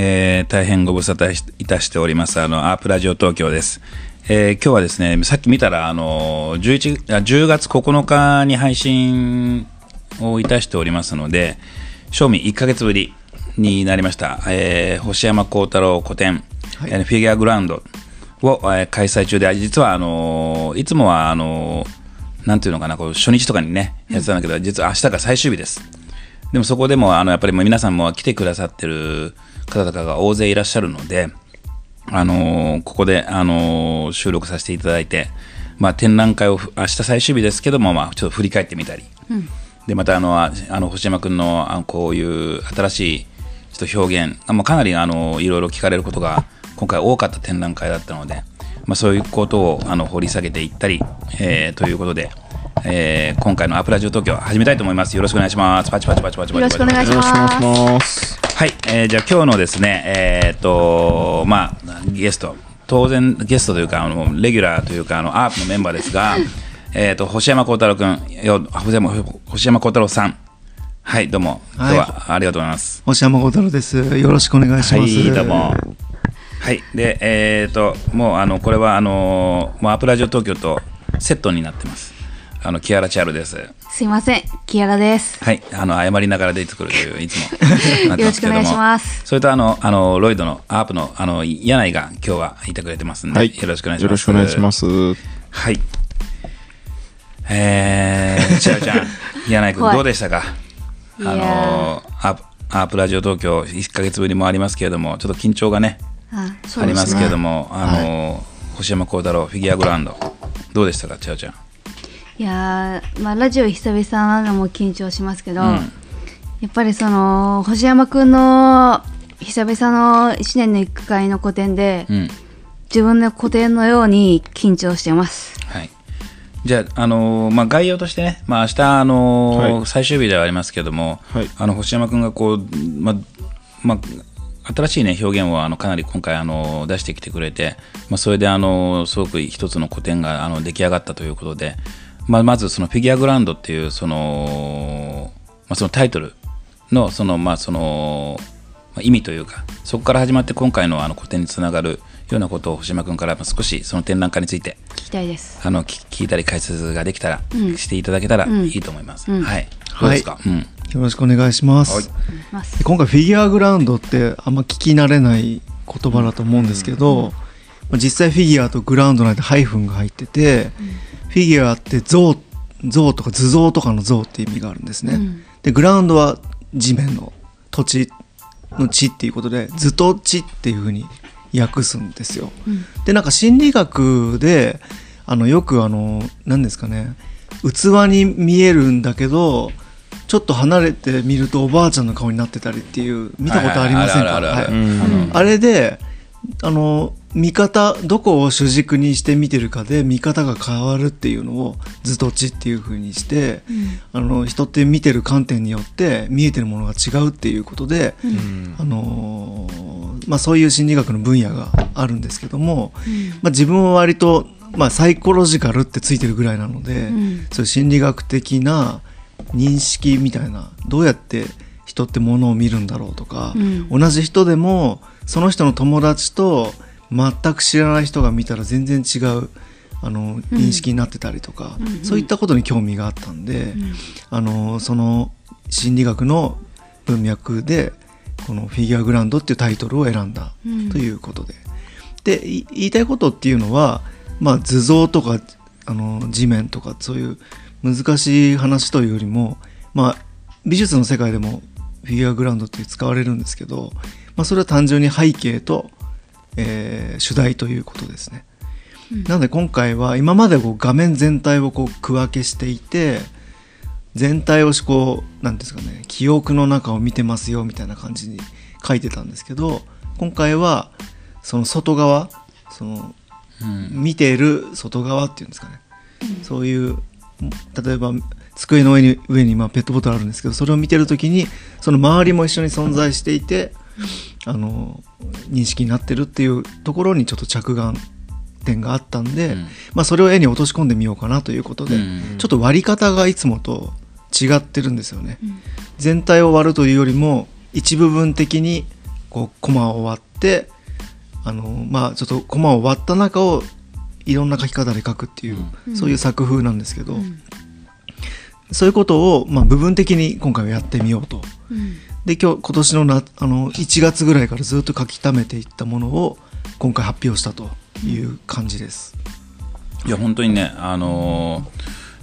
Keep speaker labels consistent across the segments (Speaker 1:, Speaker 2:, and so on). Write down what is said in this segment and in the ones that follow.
Speaker 1: はい、えー大変ご無沙汰いたしております。あのアープラジオ東京です、えー今日はですねさっき見たらあの11あ10月9日に配信をいたしておりますので賞味1ヶ月ぶりになりました、えー星山幸太郎個展、えーフィギュアグラウンドを、えー開催中で実はあのいつもはあのなんていうのかなこう初日とかにねやってたんだけど、実は明日が最終日です。でもそこでもあのやっぱりもう皆さんも来てくださってる方々が大勢いらっしゃるので、あのーここで、あのー収録させていただいて、まあ、展覧会をふ明日最終日ですけども、まあ、ちょっと振り返ってみたり、でまたあのああの星山君のあのこういう新しいちょっと表現あもうかなりあのいろいろ聞かれることが今回多かった展覧会だったので、まあ、そういうことをあの掘り下げていったり、えーということで、えー今回のアプラジオ東京始めたいと思いますよろしくお願いしますパチパチパチパチパチ
Speaker 2: よろしくお願いします。
Speaker 1: はい、えーじゃあ今日のですね、えーっと、まあ、ゲスト、当然ゲストというか、あのレギュラーというか、あのアープのメンバーですが、えーっと、星山幸太郎君、よ星山星山幸太郎さん、はい、どうも、今日はありがとうございます。
Speaker 3: 星山幸太郎です。よろしくお願いします。
Speaker 1: はい、どうも。はい、で、えーっと、もう、あの、これは、あの、もうアプラジオ東京とセットになってます。あの、キアラチャールです。
Speaker 2: すいません、キアラです。
Speaker 1: はい、あの謝りながら出てくるといういつも
Speaker 2: よろしくお願いします
Speaker 1: それとあのあのロイドのアープのあの柳井が今日はいてくれてますんで、
Speaker 4: はい
Speaker 1: よろしくお願いします。
Speaker 4: よろしくお願いします。
Speaker 1: はい。えー、ちあちゃん、柳井君
Speaker 2: はい
Speaker 1: どうでしたか？あのアープアープラジオ東京1ヶ月ぶりもありますけれども、ちょっと緊張がね
Speaker 2: あそ
Speaker 1: ありますけれど
Speaker 2: も。
Speaker 1: も、あの、星山幸太郎フィギュアグラウンドどうでしたか、ちあちゃん？
Speaker 2: いやー、まあ、ラジオ久々なのも緊張しますけど、
Speaker 1: うん
Speaker 2: やっぱりその、星山くんの久々の1年の1回の個展で、
Speaker 1: うん。
Speaker 2: 自分の個展のように緊張してます。
Speaker 1: はい。じゃあ、あのーまあ、概要としてね、まあ、明日、あのー
Speaker 4: はい
Speaker 1: 最終日ではありますけども、
Speaker 4: はい
Speaker 1: あの、星山君がこう、まあ、まあ、新しいね、表現を、あの、かなり今回、あの、出してきてくれて、まあ、それで、あの、すごく一つの古典が、あの、出来上がったということで、まあ、まず、そのフィギュアグラウンドっていう、その、まあ、そのタイトルの、その、まあ、その、まあ意味というか、そこから始まって今回のあの古典につながるようなことを星山君からまあ少しその展覧会について
Speaker 2: 聞きたいです。
Speaker 1: あの聞聞いたり解説ができたら、
Speaker 2: うん
Speaker 1: していただけたら
Speaker 2: うん
Speaker 1: いいと思います。
Speaker 2: うん
Speaker 1: はい。どうですか？うん。
Speaker 3: よろしくお願いします。
Speaker 1: はい
Speaker 3: で
Speaker 2: ます
Speaker 3: 今回フィギュアグラウンドってあんま聞き慣れない言葉だと思うんですけど、まあ実際フィギュアとグラウンドなんてハイフンが入ってて、フィギュアって像像とか図像とかの像って意味があるんですね。
Speaker 2: うん。
Speaker 3: でグラウンドは地面の土地の地っていうことで図と地っていうふうに訳すんですよ。
Speaker 2: うん。
Speaker 3: でなんか心理学であのよくあの何ですかね器に見えるんだけどちょっと離れて見るとおばあちゃんの顔になってたりっていう見たことありませんか？
Speaker 1: あ
Speaker 3: れであの見方どこを主軸にして見てるかで見方が変わるっていうのを図と地っていう風にして、あの人って見てる観点によって見えてるものが違うっていうことで、あのーまあ、そういう心理学の分野があるんですけども、まあ、自分は割と、まあ、サイコロジカルってついてるぐらいなので、
Speaker 2: うん。
Speaker 3: そういう心理学的な認識みたいなどうやって人ってものを見るんだろうとか、
Speaker 2: うん。
Speaker 3: 同じ人でもその人の友達と全く知らない人が見たら全然違うあの認識になってたりとか、そういったことに興味があったんで、あのその心理学の文脈でこの「フィギュアグラウンド」っていうタイトルを選んだ
Speaker 2: うん。
Speaker 3: ということで。でい言いたいことっていうのは、まあ、図像とかあの地面とかそういう難しい話というよりも、まあ、美術の世界でもフィギュアグラウンドって使われるんですけど、まあ、それは単純に背景と、えー主題ということですね。なので今回は今までこう画面全体をこう区分けしていて全体をしこうなんですかね記憶の中を見てますよみたいな感じに書いてたんですけど今回はその外側その
Speaker 1: うん。
Speaker 3: 見ている外側っていうんですかね、そういう例えば机の上に上にまあペットボトルあるんですけどそれを見てる時にその周りも一緒に存在していて、あの認識になってるっていうところにちょっと着眼点があったんで、
Speaker 1: うん。
Speaker 3: まあ、それを絵に落とし込んでみようかなということで、
Speaker 1: うん。
Speaker 3: ちょっと割り方がいつもと違ってるんですよね。全体を割るというよりも一部分的にこうコマを割ってあのまあちょっとコマを割った中をいろんな描き方で描くっていう、
Speaker 2: うん。
Speaker 3: そういう作風なんですけど、
Speaker 2: うん
Speaker 3: そういうことを、まあ、部分的に今回はやってみようと。
Speaker 2: うん
Speaker 3: で今日今年のなあの1月ぐらいからずっと書き溜めていったものを今回発表したという感じです。
Speaker 1: いや本当にね、あの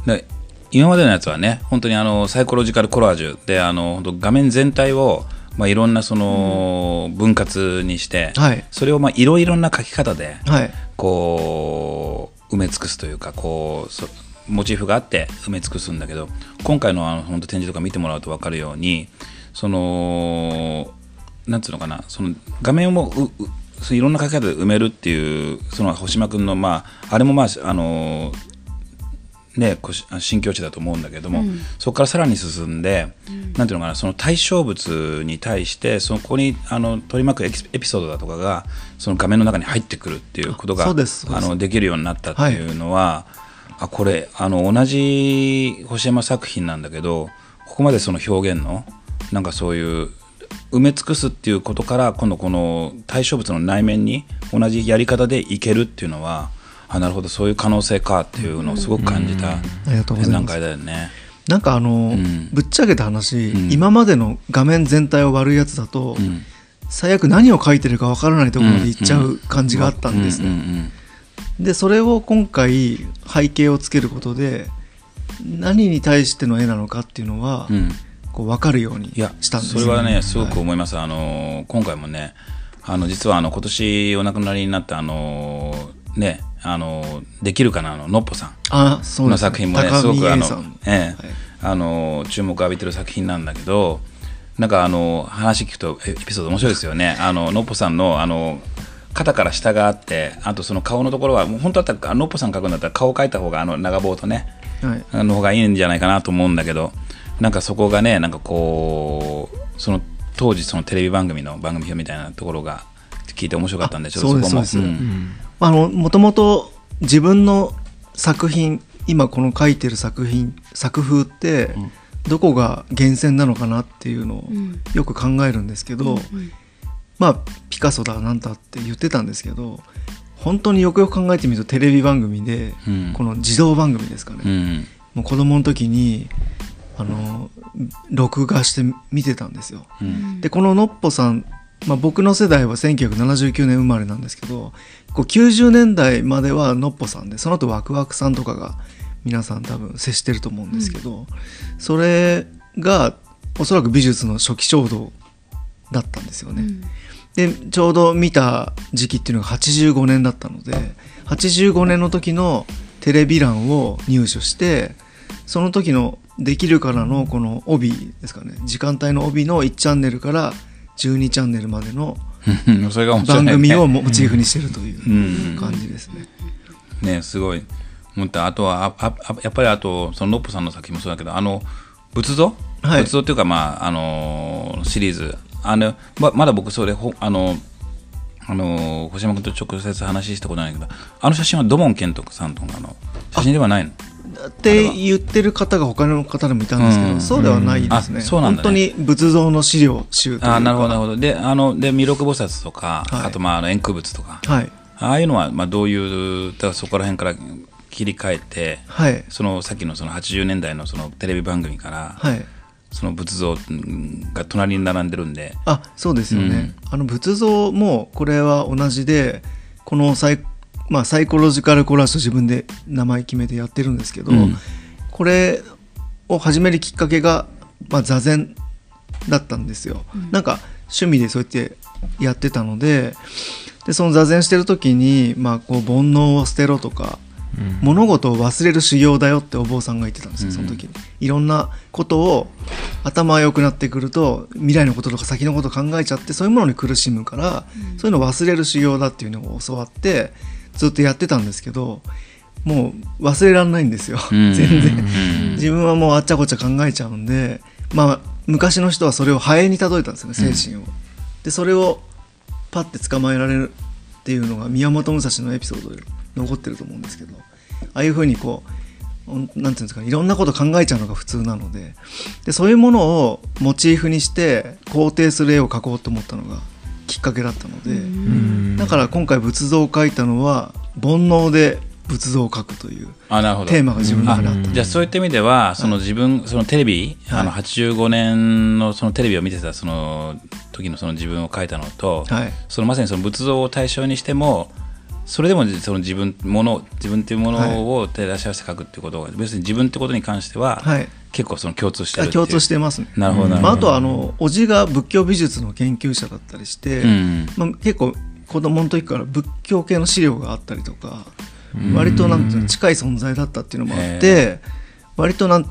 Speaker 1: ーで今までのやつはね本当にあのサイコロジカルコラージュであの本当画面全体を、まあ、いろんなその分割にして、
Speaker 3: はい
Speaker 1: それをまあいろいろな書き方で
Speaker 3: はい
Speaker 1: こう埋め尽くすというかこうそモチーフがあって埋め尽くすんだけど今回のあの本当展示とか見てもらうと分かるようにそのなんつうのかなその画面をいろんな書き方で埋めるっていうその星間君のまああれもまああのね、新境地だと思うんだけども、
Speaker 2: うん。
Speaker 1: そこからさらに進んで、なんていうのかなその対象物に対してそこにあの取り巻くエピソードだとかがその画面の中に入ってくるっていうことが
Speaker 3: あ
Speaker 1: のできるようになったっていうのは、あこれあの同じ星山作品なんだけどここまでその表現のなんかそういう埋め尽くすっていうことから今度この対象物の内面に同じやり方でいけるっていうのはあなるほどそういう可能性かっていうのをすごく感じた
Speaker 3: ありがとうございます。
Speaker 1: 展覧会だよね。
Speaker 3: なんかあの、
Speaker 1: ん。
Speaker 3: ぶっちゃけた話、
Speaker 1: うん。
Speaker 3: 今までの画面全体を割るやつだと、
Speaker 1: うん。
Speaker 3: 最悪何を書いてるかわからないところまでいっちゃう感じがあったんですね。
Speaker 1: ん
Speaker 3: でそれを今回背景をつけることで何に対しての絵なのかっていうのは、
Speaker 1: うん。うん
Speaker 3: こう分かるようにしたんです
Speaker 1: それはねすごく
Speaker 3: はい
Speaker 1: 思います、あの今回もねあの実はあの今年お亡くなりになったあのねあのできるかなあののっぽさんの作品もね
Speaker 3: 高
Speaker 1: すごくあの
Speaker 3: 見えさん、
Speaker 1: ええ。
Speaker 3: はい。
Speaker 1: あの注目を浴びてる作品なんだけどなんかあの話聞くとエエピソード面白いですよね。あののっぽさんのあの肩から下があってあとその顔のところはもう本当だったらのっぽさん描くんだったら顔描いた方があの長棒とね
Speaker 3: はい。
Speaker 1: あの方がいいんじゃないかなと思うんだけどなんかそこがねなんかこうその当時そのテレビ番組の番組表みたいなところが聞いて面白かったんで
Speaker 3: あ
Speaker 1: ちょっとそこも。
Speaker 3: そもともと自分の作品今この書いてる作品作風ってどこが源泉なのかなっていうのを
Speaker 2: うん。
Speaker 3: よく考えるんですけど、
Speaker 2: うん
Speaker 3: まあピカソだなんだって言ってたんですけど本当によくよく考えてみるとテレビ番組で、
Speaker 1: うん。
Speaker 3: この自動番組ですかね、
Speaker 1: うん。
Speaker 3: もう子供の時にあの録画して見てたんですよ。
Speaker 1: うん。
Speaker 3: でこののっぽさん、まあ、僕の世代は1979年生まれなんですけどこう90年代まではのっぽさんでその後ワクワクさんとかが皆さん多分接してると思うんですけど、それがおそらく美術の初期衝動だったんですよね。
Speaker 2: うん
Speaker 3: でちょうど見た時期っていうのが85年だったので85年の時のテレビ欄を入手してその時の「できるから」のこの帯ですかね時間帯の帯の1チャンネルから12チャンネルまでの番
Speaker 1: ね。
Speaker 3: 組をモチーフにしてるという
Speaker 1: うん
Speaker 3: 感じですね。
Speaker 1: ねすごい。思ったあとはあああやっぱりあとそのノッポさんの作品もそうだけどあの仏像、
Speaker 3: はい。
Speaker 1: 仏像っていうかまああのシリーズあのままだ僕それほあのあの星山君と直接話したことないけどあの写真は土門健人さんとかの写真ではないの？
Speaker 3: って言ってる方が他の方でもいたんですけど、
Speaker 1: うん。
Speaker 3: そうではないですね,、
Speaker 1: あそうなんだね。
Speaker 3: 本当に仏像の資料集というか。
Speaker 1: あなるほどなるほど。であので弥勒菩薩とか、
Speaker 3: はい。
Speaker 1: あとまああの円空仏とか
Speaker 3: はい。
Speaker 1: ああいうのはまあどういうだからそこら辺から切り替えて
Speaker 3: はい。
Speaker 1: そのさっきのその80年代のそのテレビ番組から、
Speaker 3: はい
Speaker 1: その仏像が隣に並んでるんで、
Speaker 3: あそうですよね、あの仏像もこれは同じでこのサイ,、まあ、サイコロジカルコラージ自分で名前決めてやってるんですけど、
Speaker 1: うん。
Speaker 3: これを始めるきっかけが、まあ、座禅だったんですよ、なん。か趣味でそうやってやってたのででその座禅してる時に、まあ、こう煩悩を捨てろとか物事を忘れる修行だよってお坊さんが言ってたんですよその時に、いろんなことを頭が良くなってくると未来のこととか先のことを考えちゃってそういうものに苦しむから、そういうのを忘れる修行だっていうのを教わってずっとやってたんですけどもう忘れられないんですよ、
Speaker 1: うん。
Speaker 3: 全然、
Speaker 1: うん。
Speaker 3: 自分はもうあっちゃこっちゃ考えちゃうんでまあ昔の人はそれをハエに例えたんですよね精神を、でそれをパッて捕まえられるっていうのが宮本武蔵のエピソードで残ってると思うんですけどああいうふうにこうなんていうんですかねいろんなこと考えちゃうのが普通なのででそういうものをモチーフにして肯定する絵を描こうと思ったのがきっかけだったので、
Speaker 2: うん。
Speaker 3: だから今回仏像を描いたのは煩悩で仏像を描くという
Speaker 1: あなるほど。
Speaker 3: テーマが自分の中にあった
Speaker 1: じゃあそういった意味ではその自分そのテレビ、
Speaker 3: はい。
Speaker 1: あの85年のそのテレビを見てたその時のその自分を描いたのと、
Speaker 3: はい。
Speaker 1: そのまさにその仏像を対象にしてもそれでもその自分もの自分っていうものを照らし合わせて描くっていうことが、別に自分ってことに関しては、
Speaker 3: はい。
Speaker 1: 結構その共通してる
Speaker 3: 共通してますね。
Speaker 1: なるほどなるほど、
Speaker 3: まあ、あとはあの叔父が仏教美術の研究者だったりして、
Speaker 1: うん。
Speaker 3: まあ、結構子供の時から仏教系の資料があったりとか、割となんていうの近い存在だったっていうのもあって、割となん、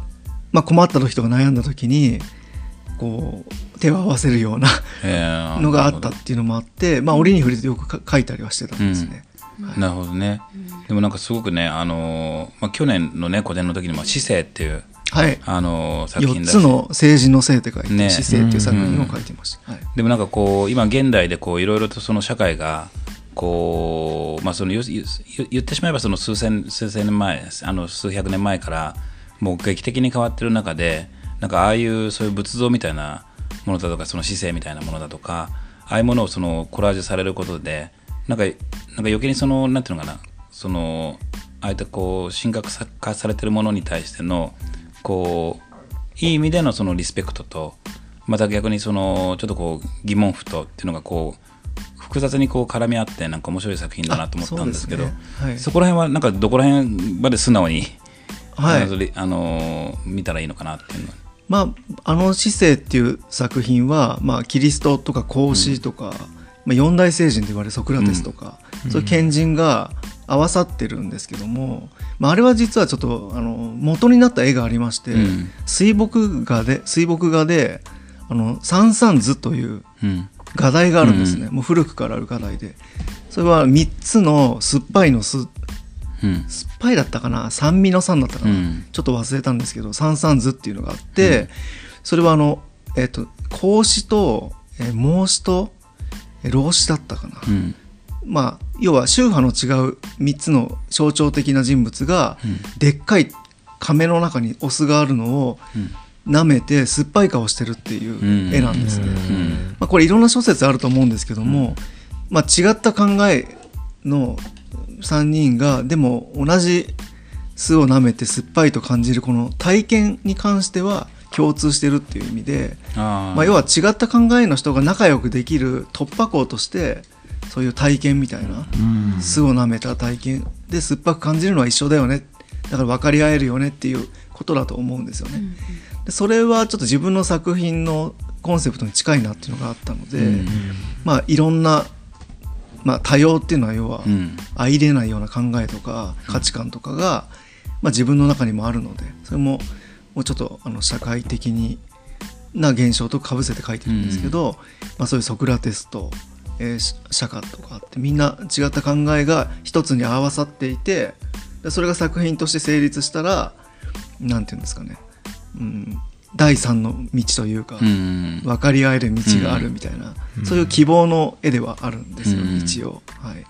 Speaker 3: まあ、困った時とか悩んだ時にこう手を合わせるような
Speaker 1: えー
Speaker 3: のがあったっていうのもあって、まあ、折に触れてよくか書いたりはしてたんですね。
Speaker 1: なるほどね、でもなんかすごくね、あのーまあ、去年のね個展の時にも「姿勢」っていう、
Speaker 3: はい。
Speaker 1: あのー作品
Speaker 3: 4
Speaker 1: だ
Speaker 3: つの政治の性って書いて、
Speaker 1: ね。
Speaker 3: 姿勢っていう作品を書いてました。はい。
Speaker 1: でもなんかこう今現代でこういろいろとその社会がこうまあその言ってしまえばその数千数千年前あの数百年前からもう劇的に変わってる中でなんかああいうそういう仏像みたいなものだとかその姿勢みたいなものだとかああいうものをそのコラージュされることでなんかなんか余計にそのなんていうのかな。そのああいったこう神格化されてるものに対してのこういい意味でのそのリスペクトとまた逆にそのちょっとこう疑問符とっていうのがこう複雑にこう絡み合ってなんか面白い作品だなと思ったんですけど
Speaker 3: あ
Speaker 1: そ
Speaker 3: ね。はい。
Speaker 1: こら辺はなんかどこら辺まで素直に、
Speaker 3: はい。
Speaker 1: あのりあの見たらいいのかなっていうのは。
Speaker 3: まあ、あの「姿勢」っていう作品は、まあ、キリストとか孔子とか、まあ、四大聖人と言われるソクラテスとか、そういう賢人が合わさってるんですけども、まあ、あれは実はちょっとあの元になった絵がありまして、
Speaker 1: うん。
Speaker 3: 水墨画で水墨画で「あの三三図」という
Speaker 1: うん。
Speaker 3: 画題があるんですね、もう古くからある画題で。それは3つの酸っぱいの酢
Speaker 1: うん。
Speaker 3: 酸っぱいだったかな？酸味の酸だったかな、
Speaker 1: うん。
Speaker 3: ちょっと忘れたんですけど三三図っていうのがあって、それはあのえっ、と孔子と、えー孟子と、えー老子だったかな、
Speaker 1: うん。
Speaker 3: まあ要は宗派の違う3つの象徴的な人物が、でっかい亀の中にオスがあるのを舐めて酸っぱい顔してるっていう絵なんですね。
Speaker 1: うん。
Speaker 3: まあ、これいろんな諸説あると思うんですけども、まあ、違った考えの3人がでも同じ酢を舐めて酸っぱいと感じるこの体験に関しては共通してるっていう意味で、まあ、要は違った考えの人が仲良くできる突破口としてそういう体験みたいな酢を舐めた体験。で酸っぱく感じるのは一緒だよね。だから分かり合えるよねっていうことだと思うんですよね。でそれはちょっと自分の作品のコンセプトに近いなっていうのがあったので、まあいろんな、まあ、多様っていうのは要は
Speaker 1: うん。
Speaker 3: 相入れないような考えとか価値観とかが、まあ、自分の中にもあるのでそれももうちょっとあの社会的にな現象とかぶせて書いてるんですけど、まあ、そういうソクラテスと、えーし釈迦とかあってみんな違った考えが一つに合わさっていてでそれが作品として成立したらなんていうんですかね、うん、第三の道というか、
Speaker 1: うん。
Speaker 3: 分かり合える道があるみたいな、そういう希望の絵ではあるんですよ、
Speaker 1: うん。
Speaker 3: 一応。はい。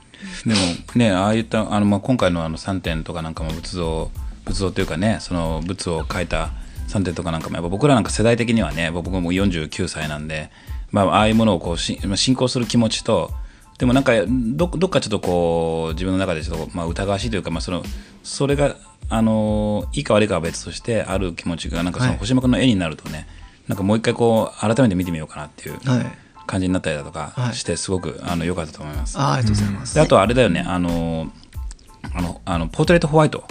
Speaker 1: でもねああいったあの、まあ、今回のあの3点とかなんかも仏像仏像というかねその仏を描いた3点とかなんかもやっぱ僕らなんか世代的にはね僕も49歳なんで、まあ、ああいうものをこう信仰する気持ちとでもなんかどどっかちょっとこう自分の中でちょっとまあ疑わしいというか、まあ、そのそれがあのいいか悪いかは別としてある気持ちがなんかその
Speaker 3: はい
Speaker 1: 星山君の絵になるとね、なんかもう一回こう改めて見てみようかなっていう
Speaker 3: はい、
Speaker 1: 感じになったりだとか
Speaker 3: はい
Speaker 1: してすごくあの良かったと思います。
Speaker 3: あありがとうございます。
Speaker 1: であとあれだよね、あの、あの、あのポートレートホワイト、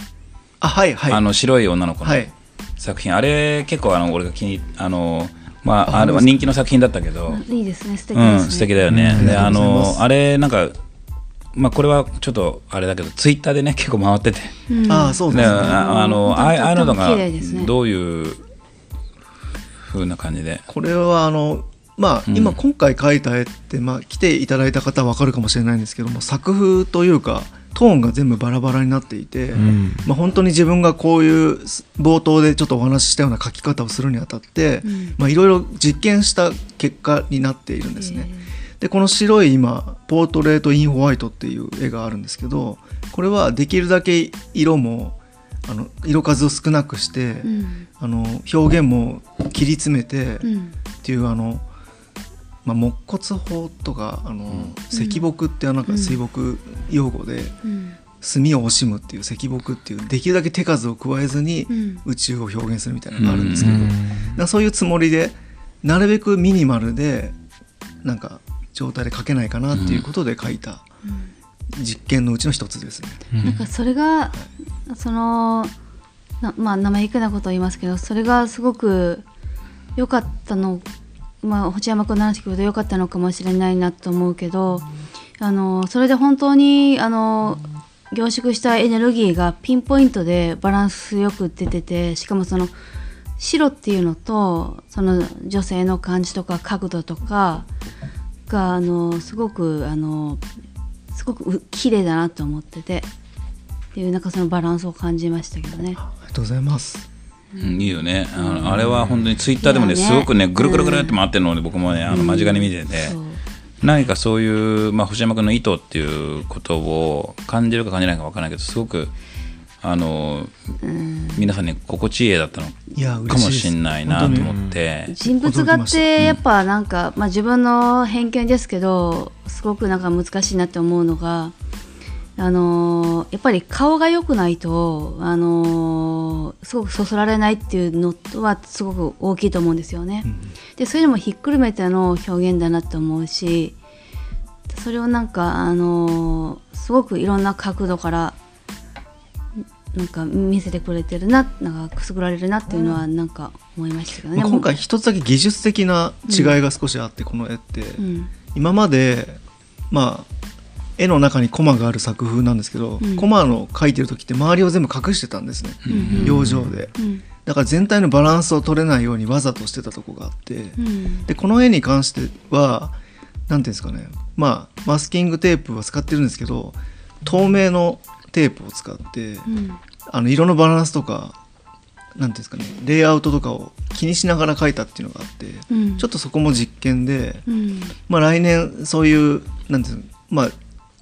Speaker 3: あはいはい。
Speaker 1: あの白い女の子の
Speaker 3: はい。
Speaker 1: 作品、あれ結構あの俺が気にあの、まあ、あれは人気の作品だったけど、
Speaker 2: いいですね。素敵
Speaker 1: うん、
Speaker 2: ですね、
Speaker 1: 素敵だよね。
Speaker 3: うん
Speaker 1: で、あの、あれなんか、まあこれはちょっとあれだけど、ツイッターでね、結構回ってて、
Speaker 2: うん。
Speaker 3: ああそうです
Speaker 1: ね、
Speaker 3: ね。
Speaker 1: ああの、
Speaker 2: うん。
Speaker 1: ああいうのがどういう風な感じで、
Speaker 3: これはあのまあ、
Speaker 1: うん。
Speaker 3: 今今回描いた絵って、まあ、来ていただいた方は分かるかもしれないんですけども作風というかトーンが全部バラバラになっていて、まあ、本当に自分がこういう冒頭でちょっとお話ししたような描き方をするにあたっていろいろ実験した結果になっているんですね。でこの白い今「ポートレート・イン・ホワイト」っていう絵があるんですけどこれはできるだけ色もあの色数を少なくして、
Speaker 2: うん。
Speaker 3: あの表現も切り詰めて、
Speaker 2: うん。
Speaker 3: っていうあのまあ、木骨法とかあの、石木ってなんか水木用語で、
Speaker 2: うん。
Speaker 3: 炭を惜しむっていう石木っていうできるだけ手数を加えずに
Speaker 2: うん。
Speaker 3: 宇宙を表現するみたいなのがあるんですけど、
Speaker 1: うん。
Speaker 3: そういうつもりでなるべくミニマルでなんか状態で書けないかなっていうことで書いた実験のうちの一つですね。
Speaker 2: なんかそれがそのなまあ生意気なことを言いますけどそれがすごく良かったのまあ星山君の話聞くと良かったのかもしれないなと思うけどあのそれで本当にあの凝縮したエネルギーがピンポイントでバランスよく出ててしかもその白っていうのとその女性の感じとか角度とかがあのすごくあのすごく綺麗だなと思っててっていうなんかそのバランスを感じましたけどね。
Speaker 3: ありがとうございます。
Speaker 1: うんいいよね。あのあれは本当にツイッターでもねすごくねぐるぐるぐるって回ってるので僕もねあの間近に見てて、何かそういう、まあ、星山君の意図っていうことを感じるか感じないか分からないけどすごくあの、皆さんに心地いい絵だったの
Speaker 3: いや
Speaker 1: かも
Speaker 3: 嬉
Speaker 1: しれないなと思って。
Speaker 2: 人物画ってやっぱなんか、まあ、自分の偏見ですけどすごくなんか難しいなって思うのが、あのーやっぱり顔が良くないと、あのーすごくそそられないっていうのはすごく大きいと思うんですよね。でそういうのもひっくるめての表現だなと思うしそれをなんか、あのーすごくいろんな角度からなんか見せてくれてるななんかくすぐられるなっていうのはなんか思いましたけどね。
Speaker 3: まあ今回一つだけ技術的な違いが少しあって、この絵って、
Speaker 2: うん
Speaker 3: 今までまあ絵の中にコマがある作風なんですけど、
Speaker 2: うん。
Speaker 3: コマの描いてる時って周りを全部隠してたんですね、
Speaker 2: うん。
Speaker 3: 養生で。
Speaker 2: うん。
Speaker 3: だから全体のバランスを取れないようにわざとしてたとこがあって、
Speaker 2: うん。
Speaker 3: でこの絵に関しては何ていうんですかね。まあマスキングテープは使ってるんですけど透明のテープを使って、
Speaker 2: うん。
Speaker 3: あの色のバランスとかなんていうんですかねレイアウトとかを気にしながら描いたっていうのがあって、
Speaker 2: うん。
Speaker 3: ちょっとそこも実験で、
Speaker 2: うん。
Speaker 3: まあ、来年そういうなんていうのまあ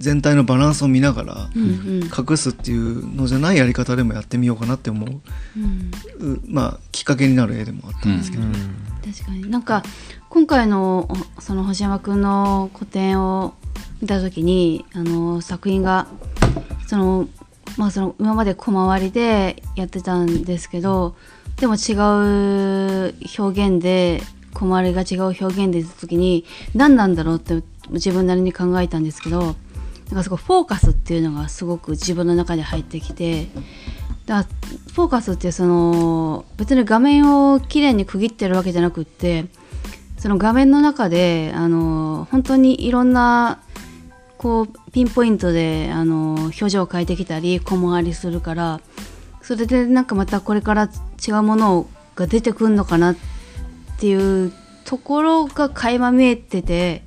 Speaker 3: 全体のバランスを見ながら
Speaker 2: うんうん。
Speaker 3: 隠すっていうのじゃないやり方でもやってみようかなって思う
Speaker 2: うん。
Speaker 3: うまあきっかけになる絵でもあったんですけど、
Speaker 2: 確かに。なんか今回のおその星山くんの個展を見た時にあの作品がそのまあその今まで小回りでやってたんですけどでも違う表現で小回りが違う表現で出た時に何なんだろうって自分なりに考えたんですけどなんかすごいフォーカスっていうのがすごく自分の中で入ってきてだフォーカスってその別に画面をきれいに区切ってるわけじゃなくってその画面の中であの本当にいろんなこうピンポイントであの表情を変えてきたり小回りするからそれでなんかまたこれから違うものが出てくるのかなっていうところが垣間見えてて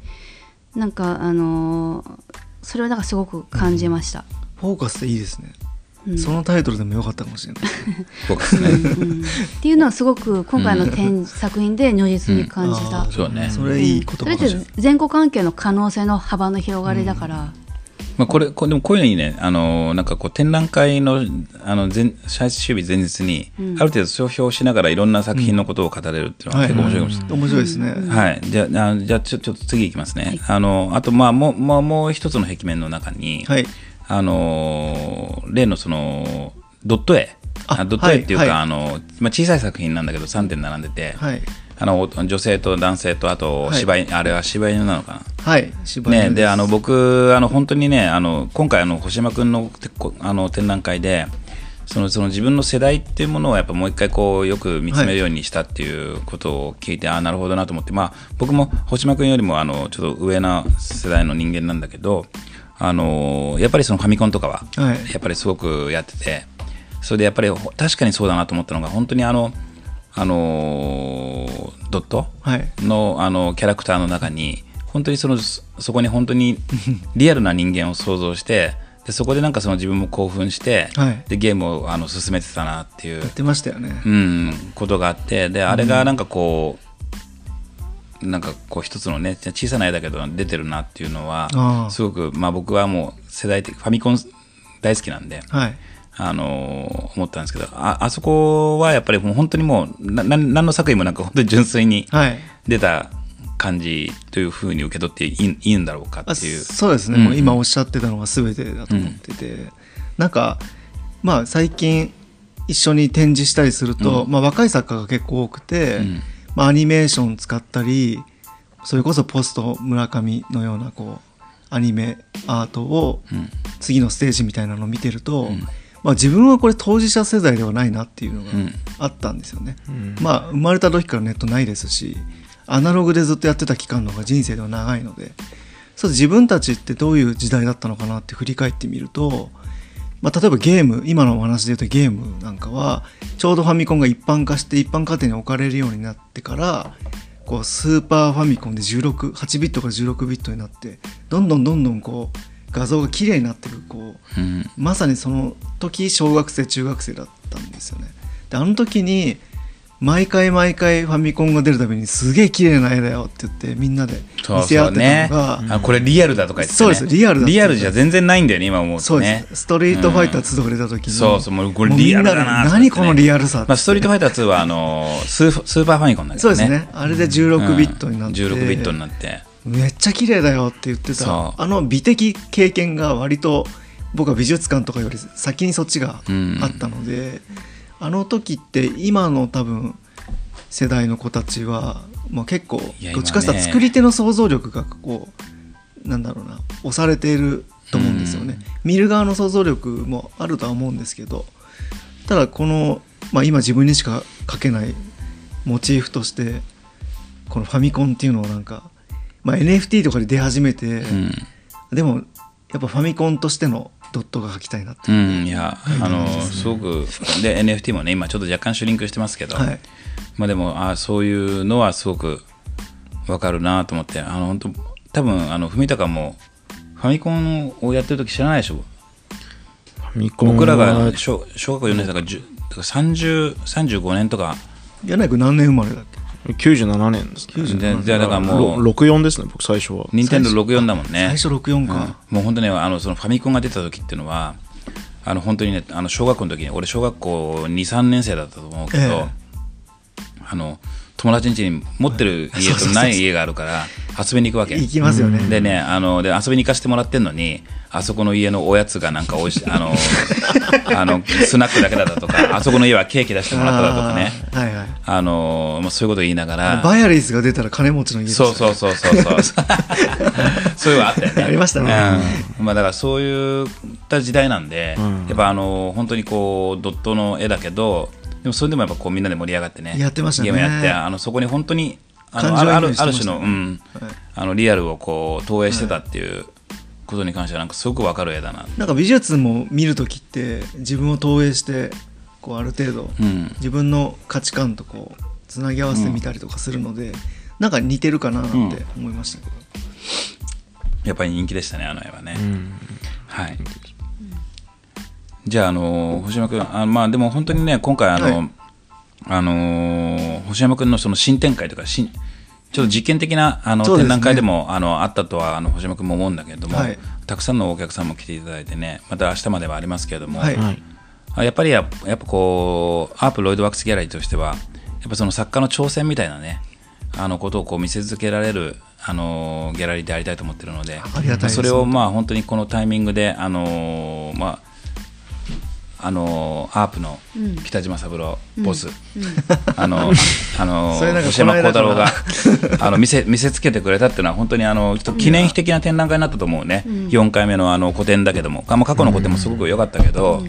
Speaker 2: なんかあのそれをなんかすごく感じました。
Speaker 3: フォーカスでいいですね、
Speaker 2: うん。
Speaker 3: そのタイトルでもよかったかもしれない。
Speaker 1: 僕ですね。
Speaker 2: うんっていうのはすごく今回の展、作品で如実に感じた、
Speaker 1: そうね。
Speaker 3: それいい言
Speaker 2: それっ
Speaker 3: 葉かもしれない。
Speaker 2: て前後関係の可能性の幅の広がりだから、
Speaker 1: まあ、これ、こでもこういうのにね、あの、なんかこう展覧会の、あの、前、最終日前日に、
Speaker 2: うん。
Speaker 1: ある程度総評しながらいろんな作品のことを語れるっていうのは結構面白いかもしれない。
Speaker 3: 面白いですね、
Speaker 1: はい。じゃあ、あじゃあちょ、ちょっと次いきますね。あの、あと、まあ、もう、もう、もう一つの壁面の中に、
Speaker 3: はい。
Speaker 1: あのー、例のその、ドット絵。
Speaker 3: あ
Speaker 1: あドット絵っていうか、
Speaker 3: はい。はい。
Speaker 1: あの、まあ、小さい作品なんだけど、3点並んでて、
Speaker 3: はい
Speaker 1: あの、女性と男性と、あと、
Speaker 3: はい。
Speaker 1: 芝居、あれは芝居なのかな？
Speaker 3: はい柴犬
Speaker 1: ね、
Speaker 3: す
Speaker 1: であの僕あの本当にねあの今回あの星山君のあの展覧会でそのその自分の世代っていうものをやっぱもう一回こうよく見つめるようにしたっていうことを聞いて、ああなるほどなと思ってまあ僕も星山君よりもあのちょっと上な世代の人間なんだけどあのやっぱりそのファミコンとかは、
Speaker 3: はい。
Speaker 1: やっぱりすごくやっててそれでやっぱりほ確かにそうだなと思ったのが本当にあのあのドット？
Speaker 3: はい。
Speaker 1: のあのキャラクターの中に本当にそのそそこに本当に リアルな人間を想像してでそこでなんかその自分も興奮して、
Speaker 3: はい。
Speaker 1: でゲームをあの進めてたなっていう
Speaker 3: やっ、てましたよね、
Speaker 1: うん、ことがあってであれがなんかこう、なんかこう一つのね小さな絵だけど出てるなっていうのはすごく、まあ、僕はもう世代的ファミコン大好きなんで。
Speaker 3: はい
Speaker 1: あの思ったんですけどああそこはやっぱりもう本当にもうなな何の作品もなく本当に純粋に
Speaker 3: はい。
Speaker 1: 出た感じというふうに受け取っていいいいんだろうか
Speaker 3: あ
Speaker 1: っていう。
Speaker 3: そうですね、
Speaker 1: うん。
Speaker 3: もう今おっしゃってたのが全てだと思ってて、なんかまあ最近一緒に展示したりすると、
Speaker 1: うん。
Speaker 3: まあ、若い作家が結構多くて、
Speaker 1: うん。
Speaker 3: まあ、アニメーション使ったりそれこそポスト村上のようなこうアニメアートを
Speaker 1: うん。
Speaker 3: 次のステージみたいなのを見てると、
Speaker 1: うん
Speaker 3: まあ、自分はこれ当事者世代ではないなっていうのが
Speaker 1: うん
Speaker 3: あったんですよね。
Speaker 4: うん
Speaker 3: まあ生まれた時からネットないですしアナログでずっとやってた期間の方が人生では長いのでそう自分たちってどういう時代だったのかなって振り返ってみると、まあ、例えばゲーム今のお話で言うとゲームなんかはちょうどファミコンが一般化して一般家庭に置かれるようになってからこうスーパーファミコンで168ビットから16ビットになってどんどんどんどんこう画像が綺麗になっていくこう
Speaker 1: うん。
Speaker 3: まさにその時小学生中学生だったんですよね。であの時に毎回毎回ファミコンが出るたびにすげえ綺麗な絵だよって言ってみんなで
Speaker 1: そう
Speaker 3: 見せ合ってたのが
Speaker 1: あこれリアルだとか言って、ね、
Speaker 3: そうですリアルだ
Speaker 1: リアルじゃ全然ないんだよね今思う
Speaker 3: そうで
Speaker 1: とね
Speaker 3: す。ストリートファイター2とか出た時に、
Speaker 1: そうそうもうこれリアルだな
Speaker 3: で何このリアルさ
Speaker 1: まあ、ストリートファイター2はあのスースーパーファミコンだけどね。
Speaker 3: そうですね。あれで16ビットになって、
Speaker 1: うん16ビットになって
Speaker 3: めっちゃ綺麗だよって言ってた。あの美的経験が割と僕は美術館とかより先にそっちがあったので、あの時って今の多分世代の子たちは、まあ、結構どっちかっていうと作り手の想像力がこうなんだろうな押されていると思うんですよね、見る側の想像力もあるとは思うんですけどただこの、まあ、今自分にしか描けないモチーフとしてこのファミコンっていうのをなんか、まあ、NFT とかで出始めて、
Speaker 1: うん、
Speaker 3: でもやっぱファミコンとしてのドットが描きたいなって。
Speaker 1: う
Speaker 3: いう、
Speaker 1: ん、い。やあのすごくで NFT もね今ちょっと若干シュリンクしてますけど、
Speaker 3: はい。
Speaker 1: まあでもあそういうのはすごくわかるなと思ってあの本当多分あの文高もファミコンをやってる時知らないでしょ？
Speaker 4: ファミコンは
Speaker 1: 僕らが小小学校4年生だから10だから30 35年とか。
Speaker 3: 柳君何年生まれだっけ？
Speaker 4: 97年ですね。
Speaker 1: ででだからもう。
Speaker 4: 64ですね僕最初は。
Speaker 1: 任天堂64だもんね。
Speaker 3: 最初64
Speaker 1: うん。
Speaker 3: か、
Speaker 1: もう本当ねあのそのファミコンが出た時っていうのはあの本当にねあの小学校の時に俺小学校23年生だったと思うけど、
Speaker 3: ええ。
Speaker 1: あの友達ん家に持ってる家とない家があるから遊びに行くわけ。
Speaker 3: 行きますよね、
Speaker 1: でねあので遊びに行かせてもらってんのにあそこの家のおやつがなんかおいしいあの あのスナックだけだったとかあそこの家はケーキ出してもらっただとかね。
Speaker 3: あーはいはい。
Speaker 1: あの、まあ、そういうこと言いながら
Speaker 3: バイアリーズが出たら金持ちの家でした
Speaker 1: そうそうそうそうそう。そういうのあったよね。
Speaker 3: ありましたね。
Speaker 1: うん。まあ、だからそういった時代なんで、
Speaker 4: うん。
Speaker 1: やっぱあの本当にこうドットの絵だけどでもそれでもやっぱこうみんなで盛り上がってね
Speaker 3: やってましたね。
Speaker 1: ゲームやってあのそこに本当にあのあるある種の、うん
Speaker 3: はい
Speaker 1: あのリアルをこう投影してたっていうことに関してはなんかすごくわかる絵だな、
Speaker 3: なんか美術も見るときって自分を投影してこうある程度
Speaker 1: うん、
Speaker 3: 自分の価値観とこうつなぎ合わせてみたりとかするので、なんか似てるかななん。て思いましたけど、
Speaker 1: やっぱり人気でしたねあの絵はね、
Speaker 4: うん。
Speaker 1: はい。じゃあ、あの星山君、あまあ、でも本当にね、今回、あの、
Speaker 3: はい。
Speaker 1: あの星山君のその新展開とか、新ちょっと実験的なあの、
Speaker 3: ね。
Speaker 1: 展覧会でもあのあったとはあの星山君も思うんだけれども、
Speaker 3: はい。
Speaker 1: たくさんのお客さんも来ていただいてね、また明日まではありますけれども、
Speaker 3: はい。
Speaker 1: やっぱりややっぱこうアープロイドワークスギャラリーとしてはやっぱその作家の挑戦みたいなねあのことをこう見せ続けられるあのギャラリーでありたいと思ってるので
Speaker 3: ありがたいです。
Speaker 1: それをまあ本当にこのタイミングであのまああのアープの
Speaker 2: うん。
Speaker 1: 北島三郎ボス、あのあの 星山幸太郎が
Speaker 3: こ
Speaker 1: あの見せ見せつけてくれたっていうのは本当にあのちょっと記念碑的な展覧会になったと思うね、4回目のあの個展だけども、あまあ過去の個展もすごく良かったけど、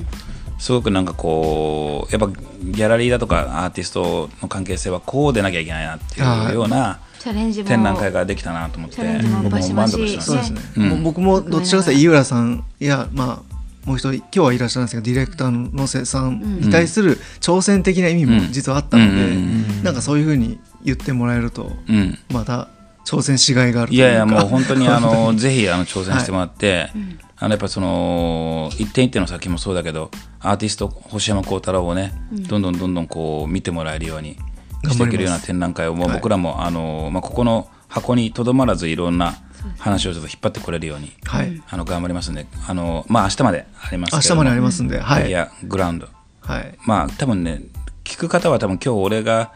Speaker 1: すごくなんかこうやっぱギャラリーだとかアーティストの関係性はこうでなきゃいけないなっていうような
Speaker 2: チャレンジも
Speaker 1: 展覧会ができたなと思って僕も満足してます
Speaker 3: そうですね、
Speaker 1: うん
Speaker 3: もう僕もどっちかというと井浦さんやまあもう一人今日はいらっしゃるんですけどディレクターの野瀬さんに対する挑戦的な意味も実はあったので、
Speaker 1: う
Speaker 3: なんかそういうふうに言ってもらえると
Speaker 1: うん。
Speaker 3: また挑戦しがいがあると
Speaker 1: い
Speaker 3: いうか。
Speaker 1: やいやもう本当にあの ぜひあの挑戦してもらって、あのやっぱその一点一点の作品もそうだけどアーティスト星山幸太郎をね、どんどんどんどんこう見てもらえるようにしていけるような展覧会を僕らもあの、まあ、ここの箱にとどまらずいろんな話をちょっと引っ張ってこれるように、
Speaker 3: はい。
Speaker 1: あの頑張りますんであの、まあ明日まであります
Speaker 3: 明日までありますんではい。
Speaker 1: いやグラウンド。
Speaker 3: はい。
Speaker 1: まあ多分ね聞く方は多分今日俺が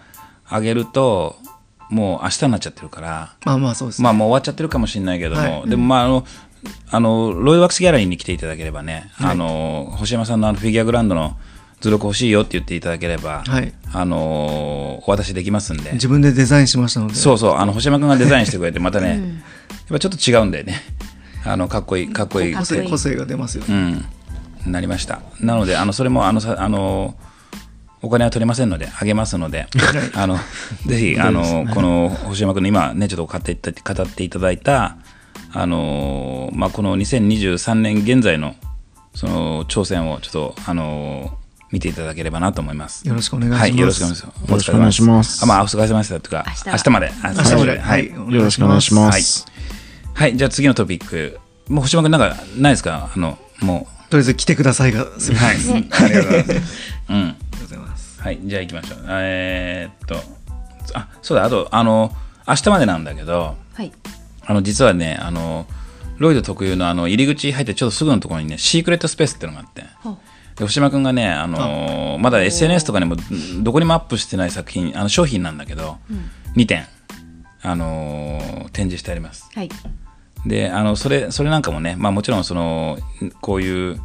Speaker 1: あげるともう明日になっちゃってるから、
Speaker 3: まあまあそうですね。
Speaker 1: まあもう終わっちゃってるかもしれないけども、
Speaker 3: はい。
Speaker 1: でもまああの、あの、ロイドワックスギャラリーに来ていただければね、あの、星山さんのあのフィギュアグラウンドの図録欲しいよって言っていただければ、
Speaker 3: はい。
Speaker 1: あの、お渡しできますんで。
Speaker 3: 自分でデザインしましたので。
Speaker 1: そうそう、あの、星山君がデザインしてくれて、またね、やっぱちょっと違うんだよね。あの、かっこいい、かっこいい。
Speaker 2: かっこいい
Speaker 3: 個性個性が出ますよ
Speaker 1: う
Speaker 3: ね。
Speaker 1: ん、なりました。なので、あの、それも、あの、さあの、お金は取れませんので、あげますので、あの、ぜひ、あの、この星山君の今ね、ちょっと語っていた語っていただいた、あの、まあ、この2023年現在の、その、挑戦をちょっと、あの、見ていただければなと思います。
Speaker 3: よろしくお願いします
Speaker 1: はい、よろしくお願いします。
Speaker 4: よろしくお願いします
Speaker 1: あ、まあ、お疲れ様でしたというか、
Speaker 2: 明日は
Speaker 1: 明日まで。明
Speaker 3: 明日まで。
Speaker 1: は
Speaker 3: はいい。。
Speaker 4: よろしくお願いします。
Speaker 1: はい、じゃあ次のトピック。もう星山君なんかないですか？あの、も
Speaker 3: とりあえず来てくださいがす
Speaker 1: う。
Speaker 3: みません。
Speaker 1: はい。ありがとうございます。うん。
Speaker 3: ありがとうございます。
Speaker 1: はい、じゃあ行きましょう。えーっと、あ、そうだ、あと、あの、明日までなんだけど、
Speaker 2: はい
Speaker 1: あの、実はね、あの、ロイド特有のあの入り口入ってちょっとすぐのところにね、シークレットスペースっていうのがあって、で星島君がね、あのまだ SNS とかにもどこにもアップしてない作品、あの商品なんだけど、2点、あの展示してあります。
Speaker 2: はい
Speaker 1: であのそれそれなんかもね、まあ、もちろんそのこういう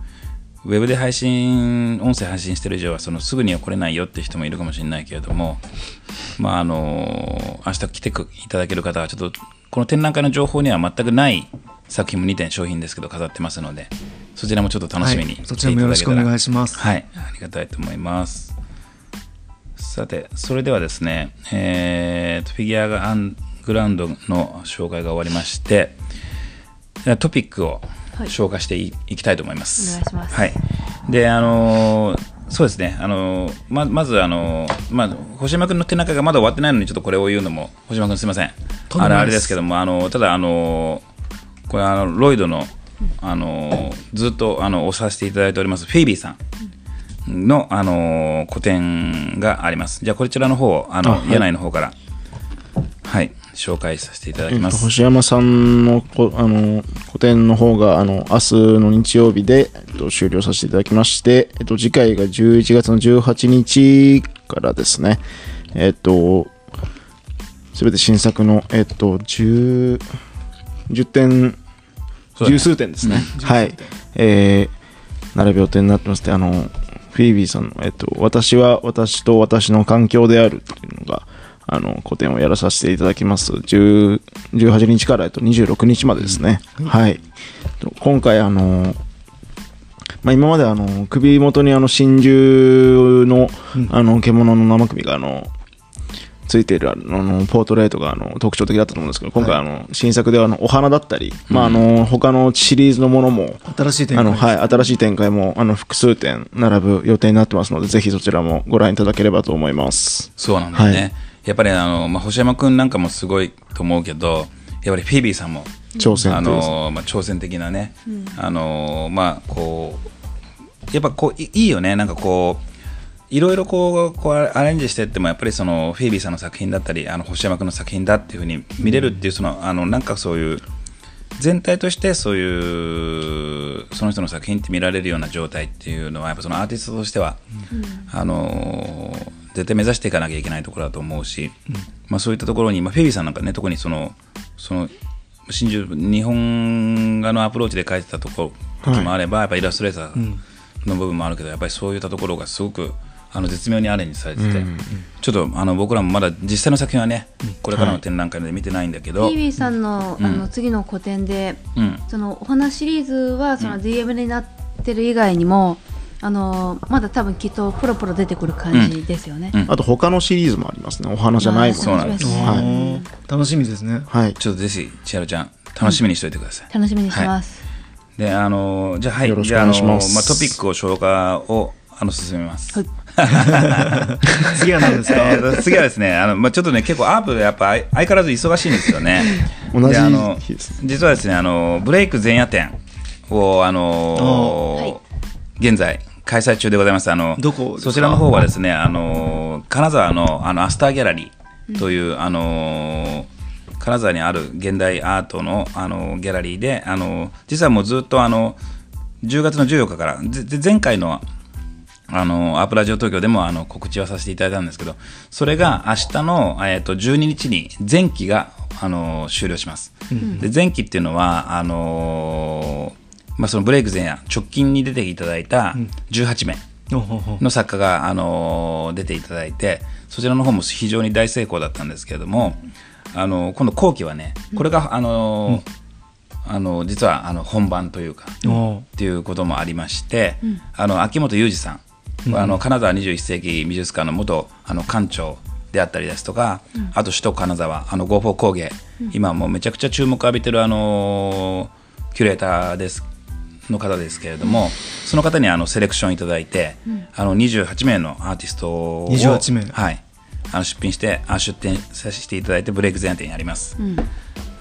Speaker 1: ウェブで配信音声配信してる以上はそのすぐには来れないよって人もいるかもしれないけれども、まあ、あの明日来てくいただける方はちょっとこの展覧会の情報には全くない作品も2点商品ですけど飾ってますのでそちらもちょっと楽しみに
Speaker 3: はいそちらもよろしくお願い
Speaker 1: し
Speaker 3: します。
Speaker 1: はい、ありがたいと思います。さて、それではですね、えーとフィギュアがアングラウンドの紹介が終わりまして、トピックを
Speaker 2: はい
Speaker 1: 紹介してい,、きたいと思います。
Speaker 2: お願いします
Speaker 1: はい。で、あのーそうですね、あのーままず、あのーまあ、星山君の展覧会がまだ終わってないのに、ちょっとこれを言うのも、星山君すみません。あのあれですけども、あのただ、あのーこれあのロイドの、あのーずっとあの押させていただいておりますフィービーさんの、あのー個展があります。じゃあこちらの方をあの
Speaker 4: あはい
Speaker 1: 柳井の方からはい紹介させていただき
Speaker 4: えっと、
Speaker 1: ます。
Speaker 4: 星山さんのこあの個展の方があの明日の日曜日で、えっと、終了させていただきまして、えっと、次回が11月の18日からですね、えっと、すべて新作の、えっと、10, 10点、十数点ですね。はい。えー、並び予定になってまして、あの、フィービーさんの、えっと、私は私と私の環境であるっていうのが、あの、個展をやらさせていただきます。10 18日から、えっと、26日までですね。はい。と今回、あの、まあ、今まであの首元にあの真珠の,、あの獣の生首があのついているあのポートレートがあの特徴的だったと思うんですけど今回あの新作ではあのお花だったり、まあ、あの他のシリーズのものも
Speaker 3: 新しい展開
Speaker 4: あの、はい、新しい展開もあの複数点並ぶ予定になってますのでぜひそちらもご覧いただければと思います。
Speaker 1: そうなんだよね。
Speaker 4: はい
Speaker 1: やっぱりあの、まあ、星山君なんかもすごいと思うけど、やっぱりフィービーさんも、
Speaker 4: 挑戦
Speaker 1: あのまあ、挑戦的なね、あのまあこうやっぱこういいいよね。なんかこういろいろこうこうアレンジしてってもやっぱりそのフィービーさんの作品だったりあの星山君の作品だっていうふうに見れるっていうそのあのなんかそういう全体としてそういうその人の作品って見られるような状態っていうのはやっぱそのアーティストとしては、あの絶対目指していかなきゃいけないところだと思うし、まあ、そういったところに、まあ、フェビーさんなんかね特にそのその真珠日本画のアプローチで描いてたところ時もあれば、やっぱイラストレーターの部分もあるけどやっぱりそういったところがすごくあの絶妙にアレンジされてて、ちょっとあの僕らもまだ実際の作品はねこれからの展覧会で見てないんだけど、
Speaker 2: ピービーさんの,、
Speaker 1: うん。
Speaker 2: あの次の個展で、
Speaker 1: うん。
Speaker 2: そのお花シリーズはその DM になってる以外にも、あのまだ多分きっとポロポロ出てくる感じですよね。
Speaker 1: うん。
Speaker 4: あと他のシリーズもありますね。お花じゃないもの。
Speaker 1: そうなんです。
Speaker 2: ね。
Speaker 4: はい。
Speaker 3: 楽しみですね。
Speaker 4: はい。
Speaker 1: ちょっとぜひ千春ちゃん楽しみにしておいてください。
Speaker 2: 楽しみにしてます。
Speaker 1: であのじゃあはい。
Speaker 4: よろしく
Speaker 1: じゃああの
Speaker 4: お願いします。
Speaker 1: まあ、トピックを消化をあの進めます。
Speaker 2: はい。
Speaker 3: 次は何ですか？
Speaker 1: えーと次はですねあの、まあ、ちょっとね結構アープやっぱ相相変わらず忙しいんですよね。
Speaker 4: 同じ
Speaker 1: であの実はですねあのブレイク前夜展をあの現在開催中でございます。あのそちらの方はですねあの金沢のあのアスターギャラリーという、あの金沢にある現代アートのあのギャラリーであの実はもうずっとあの10月の14日から前回のあの、アープラジオ東京でもあの告知はさせていただいたんですけど、それが明日の、えっ、と、12日に前期が、あの、終了します。で、前期っていうのは、あのまあ、そのブレイク前夜、直近に出ていただいた18名の作家が、あの出ていただいて、そちらの方も非常に大成功だったんですけれども、あの今度後期はね、これが、あのあの実はあの本番というか、っていうこともありまして、あの秋元裕二さん、あの金沢21世紀美術館の元あの館長であったりですとか、あと首都金沢あの GoFo 工芸、今もうめちゃくちゃ注目を浴びてるあのキュレーターですの方ですけれども、その方にあのセレクションいただいて、あの28名のアーティストを
Speaker 3: 28名。
Speaker 1: はい、あの出品してあ出展させていただいてブレイク前夜展やります。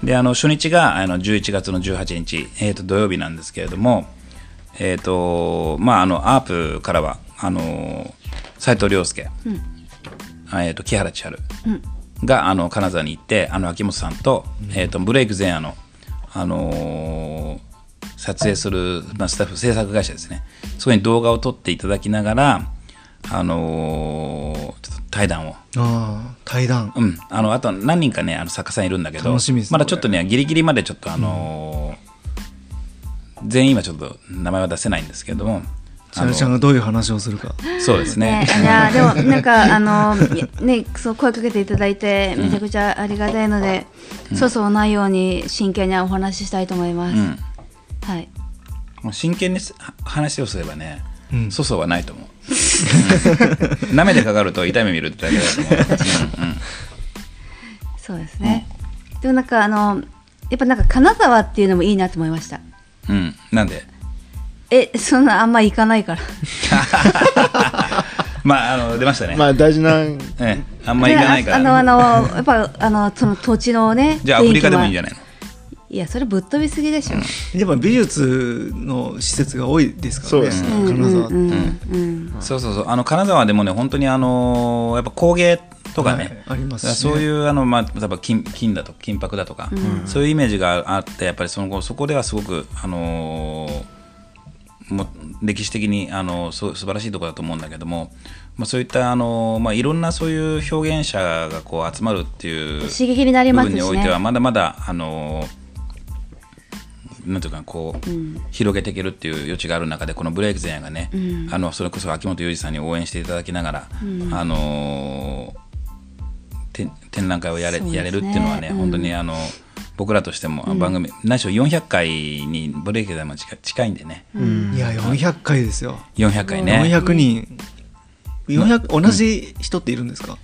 Speaker 1: であの初日があの11月の18日、えー、と土曜日なんですけれども、えーとまあ、あのアープからはあの斉藤亮介、あえー、と木原千春があの金沢に行ってあの秋元さんと,、えー、とブレイク前夜の、あのー撮影する、まあ、スタッフ制作会社ですね。そこに動画を撮っていただきながら、あのーちょっと対談を。
Speaker 3: ああ対談。
Speaker 1: うん、あのあと何人かねあの作家さんいるんだけど
Speaker 3: 楽しみです。ね
Speaker 1: まだちょっとねギリギリまでちょっとあのー全員はちょっと名前は出せないんですけども、
Speaker 3: ちゃるちゃんがどういう話をするか。
Speaker 1: そうですね。
Speaker 2: ね、いや でもなんかあのねそう声かけていただいてめちゃくちゃありがたいので、粗相ないように真剣にお話ししたいと思います。
Speaker 1: うん
Speaker 2: はい。
Speaker 1: もう真剣に話をすればね
Speaker 3: うん
Speaker 1: 粗相はないと思ううん舐めてかかると痛い目見るってだけだと思う、うんうん
Speaker 2: そうですね。でもなんかあのやっぱなんか金沢っていうのもいいなと思いました。
Speaker 1: うん、なんで？
Speaker 2: えそんなあんま行かないから。
Speaker 1: まああの出ましたね、
Speaker 4: まあ大事な、
Speaker 1: ええあんま行かないから
Speaker 2: であのあのやっぱあのその土地のね。
Speaker 1: じゃあアフリカでもいいんじゃ。ないの？
Speaker 2: いやそれぶっ飛びすぎでしょ。
Speaker 3: でも美術の施設が多いですからね。
Speaker 4: そうですね。
Speaker 3: 金沢って、
Speaker 2: うんうんうん。
Speaker 1: そうそうそう。あの金沢でもね本当にあのやっぱ工芸とかね、
Speaker 3: はいありますしね。
Speaker 1: そういうあの、まあ、例えば金金だとか金箔だとか、そういうイメージがあってやっぱりその後そこではすごくあのーもう歴史的にあのそ素晴らしいところだと思うんだけども、まあ、そういったあの、まあ、いろんなそういう表現者がこう集まるっていう
Speaker 2: 刺激になり
Speaker 1: 部
Speaker 2: ますしね。
Speaker 1: 分においては。まだまだあのなんていうかこう、広げていけるっていう余地がある中でこのブレイク前夜がね、あのそれこそ秋元裕二さんに応援していただきながら、あのて展覧会をやれ,、
Speaker 2: ね。
Speaker 1: やれるっていうのはね、
Speaker 2: うん。
Speaker 1: 本当にあの僕らとしても番組、何しろ400回にブレイク前夜も近近いんでね、
Speaker 3: いや400回ですよ、
Speaker 1: 400回ね。
Speaker 3: 400人。400同じ人っているんですか、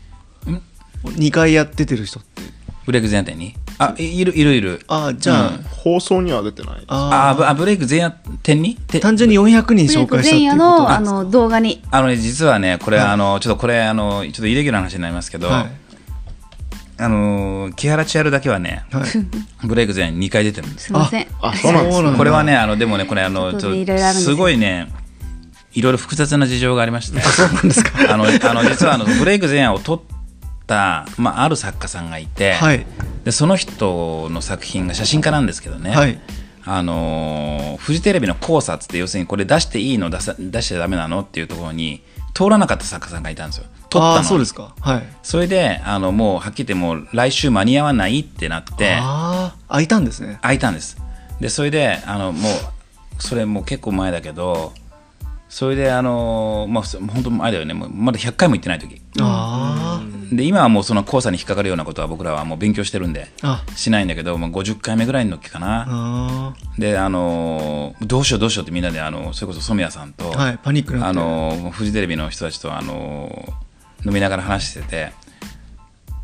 Speaker 1: ん。
Speaker 3: 2回やっててる人って
Speaker 1: ブレイク前夜展に？あいいるいるいる。
Speaker 3: ああじゃあ、
Speaker 1: うん。
Speaker 4: 放送には出てない。
Speaker 3: あ
Speaker 1: あブあブレイク前夜展に
Speaker 3: 単純に400人紹介したっていうこと
Speaker 2: あの動画に。
Speaker 1: あのね、実はね、これ、
Speaker 3: はい。
Speaker 1: あの、ちょっとこれ、あの、ちょっとイレギュラーな話になりますけど、
Speaker 3: はい。
Speaker 1: あの、木原千春だけはね、
Speaker 3: はい、
Speaker 1: ブレイク前2回出てるんです。
Speaker 2: すみません。
Speaker 4: あ、そうなんです
Speaker 1: これはね、あの、でもね、これ、あの、
Speaker 2: ちょっとす
Speaker 1: ごいね、いろいろ複雑な事情がありまして、そうなんですか？あの、あの実は、あの、ブレイク前夜を撮った、まあ、ある作家さんがいて、
Speaker 3: はい。
Speaker 1: で、その人の作品が写真家なんですけどね、
Speaker 3: はい。
Speaker 1: あのーフジテレビの考察って要するにこれ出していいの出さ出しちゃダメなのっていうところに通らなかった作家さんがいたんですよ。撮ったの。
Speaker 3: そうですか。はい。
Speaker 1: それであのもうはっきり言ってもう来週間に合わないってなって
Speaker 3: ああ開いたんですね。
Speaker 1: 空いたんです。でそれであのもうそれもう結構前だけどそれであのまあそ本当前だよね。もうまだ100回も行ってない時。
Speaker 3: あ
Speaker 1: で今はもうその黄砂に引っかかるようなことは僕らはもう勉強してるんで
Speaker 3: あ。
Speaker 1: しないんだけど、まあ、50回目ぐらいの時かな。
Speaker 3: あ
Speaker 1: であのーどうしようどうしようってみんなであのそれこそ染谷さんと、
Speaker 3: はいパニック
Speaker 1: あのーフジテレビの人たちとあのー飲みながら話してて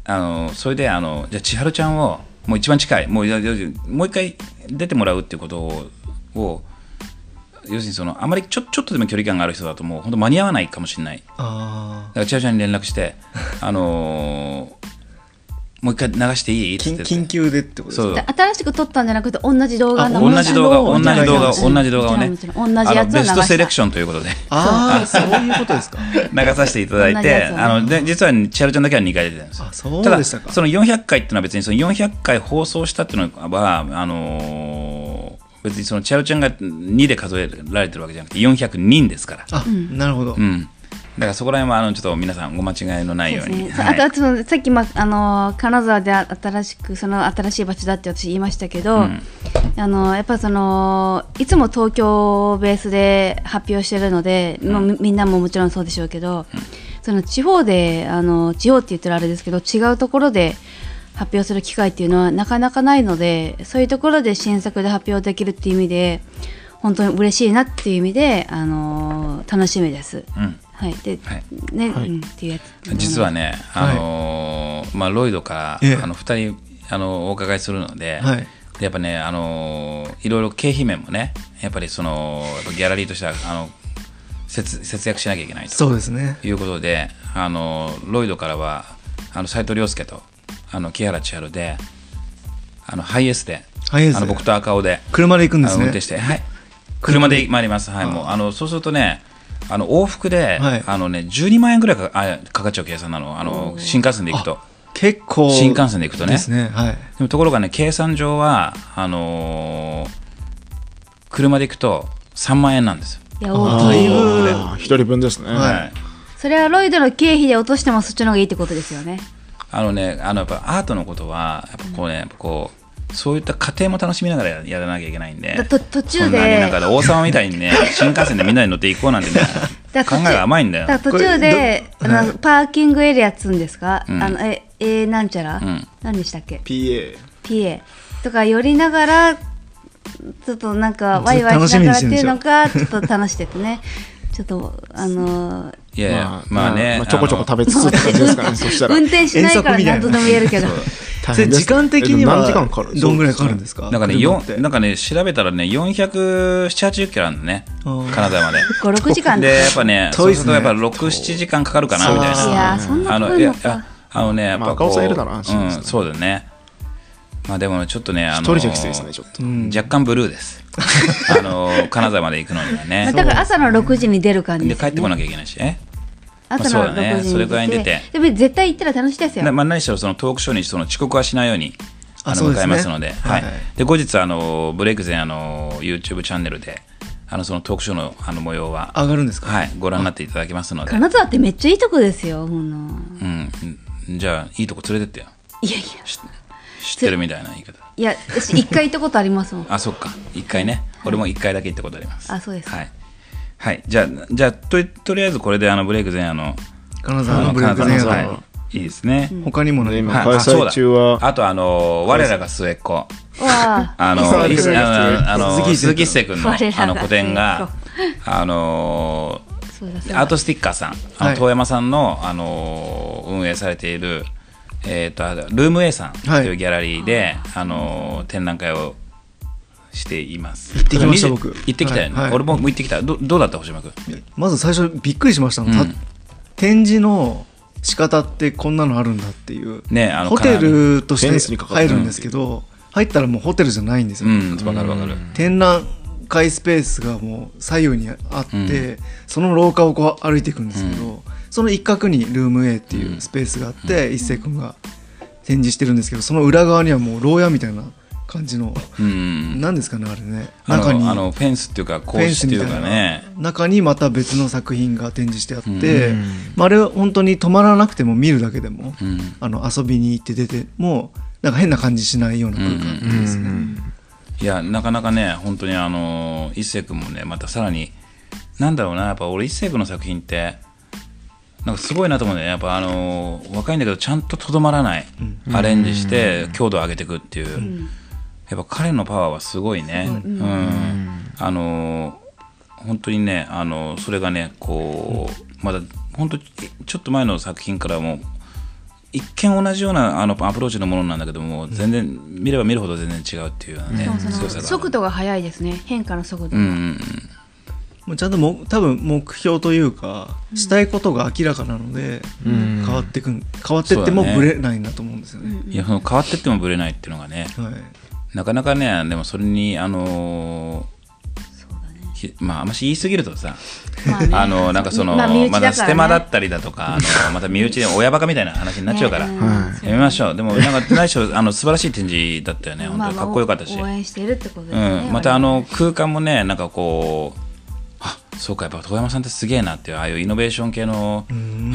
Speaker 1: あのーそれであのじゃあ千春ちゃんをもう一番近いもうもう一回出てもらうっていうことをを要するにそのあまりちょちょっとでも距離感がある人だともう本当間に合わないかもしれない。だ
Speaker 3: あ
Speaker 1: から千春ちゃんに連絡して あのーもう一回流していい？って
Speaker 3: 緊
Speaker 1: 言って。
Speaker 3: 緊急でってことです
Speaker 1: そう。
Speaker 3: か
Speaker 2: で新しく撮ったんじゃなくて同じ動画の
Speaker 1: 同じ動画同じ動画同じ動画をね。
Speaker 2: 同じやつを流した。
Speaker 1: あのベストセレクションということで。
Speaker 3: ああそう。いうことですか。
Speaker 1: 流させていただいて、あので実は千春ちゃんだけは2回出てるんですよ。
Speaker 3: あそう
Speaker 1: ただ
Speaker 3: でしたか
Speaker 1: その400回っていうのは別にその400回放送したっていうのはあのー別にそのチャウちゃんが2で数えられてるわけじゃなくて400人ですから、
Speaker 3: あ、なるほど、
Speaker 1: うん、だからそこら辺はあのちょっと皆さんご間違いのないように、
Speaker 2: ですね。
Speaker 1: はい。
Speaker 2: あとあとそのさっき、まあの金沢で新しくその新しい場所だって私言いましたけど、
Speaker 1: ん。
Speaker 2: あのやっぱそのいつも東京ベースで発表してるので、まあみみんなももちろんそうでしょうけど、その地方であの地方って言ったらあれですけど違うところで発表する機会っていうのはなかなかないのでそういうところで新作で発表できるっていう意味で本当に嬉しいなっていう意味であの楽しみです。
Speaker 1: うん。
Speaker 2: はい、で、
Speaker 1: はい。
Speaker 2: ね、
Speaker 4: はい。
Speaker 2: うんっていうやつ。
Speaker 1: 実はね、あのーまあ、ロイドから、
Speaker 3: ええ。
Speaker 1: あの2人あのお伺いするので、
Speaker 3: はい。
Speaker 1: でやっぱね、あのーいろいろ経費面もねやっぱりそのギャラリーとしてはあの節節約しなきゃいけないと。
Speaker 3: そうですね。
Speaker 1: いうことで、あのロイドからはあの斉藤亮介とあの木原千春であのハイエースで
Speaker 3: ハイエースで。
Speaker 1: あの僕と赤尾で
Speaker 3: 車で行くんですね。
Speaker 1: 運転して、はい、車で参ります、はい、もうあのそうするとねあの往復で、
Speaker 3: はい。
Speaker 1: あのね、12万円ぐらいかあかかっちゃう計算なの。あの新幹線で行くと。
Speaker 3: 結構
Speaker 1: 新幹線で行くとね。
Speaker 3: ですね。はい。
Speaker 1: でもところがね計算上はあのー車で行くと3万円なんですよ、
Speaker 2: いや
Speaker 3: だいぶ
Speaker 4: あー一人分ですね。
Speaker 3: はい。
Speaker 1: はい。
Speaker 2: それはロイドの経費で落としてもそっちの方がいいってことですよね。
Speaker 1: あのねあのやっぱアートのことはやっぱこうねやっぱこうそういった過程も楽しみながらややらなきゃいけないんで
Speaker 2: 途中
Speaker 1: そんなに
Speaker 2: で
Speaker 1: なんか王様みたいにね 新幹線でみんなで乗って行こうなんてね
Speaker 2: だ
Speaker 1: 考えが甘いんだよ。
Speaker 2: だ途中であのパーキングエリアっつうんですか、
Speaker 1: うん。
Speaker 2: あのええなんちゃら、
Speaker 1: ん。
Speaker 2: 何でしたっけ
Speaker 4: ？PA。
Speaker 2: PA とか寄りながらちょっとなんかワイワイしながらっていうのがちょっと楽しくてね。ちょっとあの
Speaker 1: いやいやまあね、
Speaker 4: まあちょこちょこ食べつつって感じですかね、そしたら。
Speaker 2: 運転しないから何とでも言えるけど。
Speaker 3: 時間的に
Speaker 4: え
Speaker 3: は
Speaker 4: 何時間かかる
Speaker 3: どんぐらいかかるんですか？
Speaker 1: なんかね、なんかね調べたらね、470、80キロあるんだね金沢まで。
Speaker 2: 56時間。
Speaker 1: で、やっぱね、
Speaker 3: 遠いうっすね。
Speaker 1: そするとやっぱ6、7時間かかるかなみたいな。
Speaker 2: いやーそんな
Speaker 1: あの、
Speaker 2: か。かるのか
Speaker 1: いあのね、やっぱこう、うん、そうだよね。まあでもねちょっとね、あの
Speaker 4: 一人じゃきついですね、ちょっと。
Speaker 3: うん
Speaker 1: 若干ブルーです。あの金沢まで行くのには
Speaker 2: まあ
Speaker 1: ね。
Speaker 2: だから朝の6時に出る感じ
Speaker 1: で帰ってこなきゃいけないし。ね。
Speaker 2: 朝の
Speaker 1: まあそうだね。
Speaker 2: 6時
Speaker 1: それぐらいに出て。
Speaker 2: てでも絶対行ったら楽しいですよ。
Speaker 1: なまあ、何しろそのトークショーにその遅刻はしないようにあの迎えますので、はい
Speaker 3: はい。
Speaker 1: で後日あのブレイクゼンあの YouTube チャンネルであのそのトークショーのあの模様は、
Speaker 3: 上がるんですか？
Speaker 1: はい、ご覧になっていただけますので、
Speaker 2: 金沢ってめっちゃいいとこですよほんの。
Speaker 1: うん、うんじゃあいいとこ連れてってよ。
Speaker 2: いやいや。
Speaker 1: 知ってるみたいな言い方。
Speaker 2: いや私一回行ったことありますもん。
Speaker 1: あそっか。一回ね。俺も一回だけ行ったことあります。
Speaker 2: あそうです
Speaker 1: はい、はい、じゃあじゃあととりあえずこれであのブレイクゼンあの
Speaker 3: 金沢のブレイク前夜
Speaker 1: の
Speaker 3: の
Speaker 1: は。い。いいですね、
Speaker 3: 他にもね。
Speaker 4: 今
Speaker 1: はい。
Speaker 4: 開催中は。
Speaker 1: あとあの我らが末っ子。
Speaker 2: わあ。
Speaker 1: あの、あの、あの
Speaker 3: 鈴木一世
Speaker 1: 君。のあの個展が、あのアートスティッカーさん、あ
Speaker 3: はい。
Speaker 1: の遠山さんの、あの運営されている、えー、とルーム A さんと
Speaker 3: はい
Speaker 1: いうギャラリーで、あの展覧会をしています。
Speaker 3: 行ってきました
Speaker 1: 20
Speaker 3: 僕。
Speaker 1: 行ってきたよね。
Speaker 3: はいはい。
Speaker 1: 俺も行ってきた。どどうだった星間君
Speaker 3: まず最初びっくりしましたの、た
Speaker 1: うん。
Speaker 3: 展示の仕方ってこんなのあるんだっていう、
Speaker 1: ねあの
Speaker 3: ホテルとして入るんですけど、入ったらもうホテルじゃないんですよ、
Speaker 1: うん、わかるわかる。
Speaker 3: 展覧会スペースがもう左右にあって、
Speaker 1: うん。
Speaker 3: その廊下をこう歩いていくんですけど、その一角にルーム A っていうスペースがあって、一星君が展示してるんですけどその裏側にはもう牢屋みたいな感じの、
Speaker 1: うん。
Speaker 3: なんですかねあれね。
Speaker 1: あ
Speaker 3: 中に。
Speaker 1: の、あのフェンスっていうか、格子っていうかね。
Speaker 3: 中にまた別の作品が展示してあって、
Speaker 4: うん。
Speaker 3: まあ、あれは本当に泊まらなくても見るだけでも、
Speaker 1: うん。
Speaker 3: あの遊びに行って出てもなんか変な感じしないような空間ですね。
Speaker 1: いやなかなかね本当にあの一星君もねまたさらになんだろうなやっぱ俺一星君の作品ってなんかすごいなと思うね。やっぱあの若いんだけどちゃんととどまらない、アレンジして強度を上げていくっていう、やっぱ彼のパワーはすごいね。うん、あの本当にねあのそれがねこうまだ本当ちょっと前の作品からも一見同じようなあのアプローチのものなんだけども全然見れば見るほど全然違うっていうようなね、
Speaker 2: 速度が速いですね。変化の速度が、
Speaker 1: うんうんうん。
Speaker 3: もうちゃんとも多分目標というかしたいことが明らかなので、
Speaker 4: ん。
Speaker 3: 変わってくん変わってってもぶれないんだと思うんですよね。
Speaker 1: いやその変わってってもぶれないっていうのがね。
Speaker 3: はい
Speaker 1: なかなかねでもそれにあのーひまあ、あんまし言い過ぎるとさ、
Speaker 2: まあね
Speaker 1: あのなんかその、
Speaker 2: まだからね
Speaker 1: まだステマだったりだとか、あのまた身内で親バカみたいな話になっちゃうから、
Speaker 2: ね
Speaker 1: やめましょう。でも、なんか、何しろ、あの素晴らしい展示だったよね、本当にかっこよかったし。
Speaker 2: まあまあし
Speaker 1: う
Speaker 2: ね。
Speaker 1: ん、またあの空間もね、なんかこう、あそうか、やっぱ遠山さんってすげえなっていう、ああいうイノベーション系のあ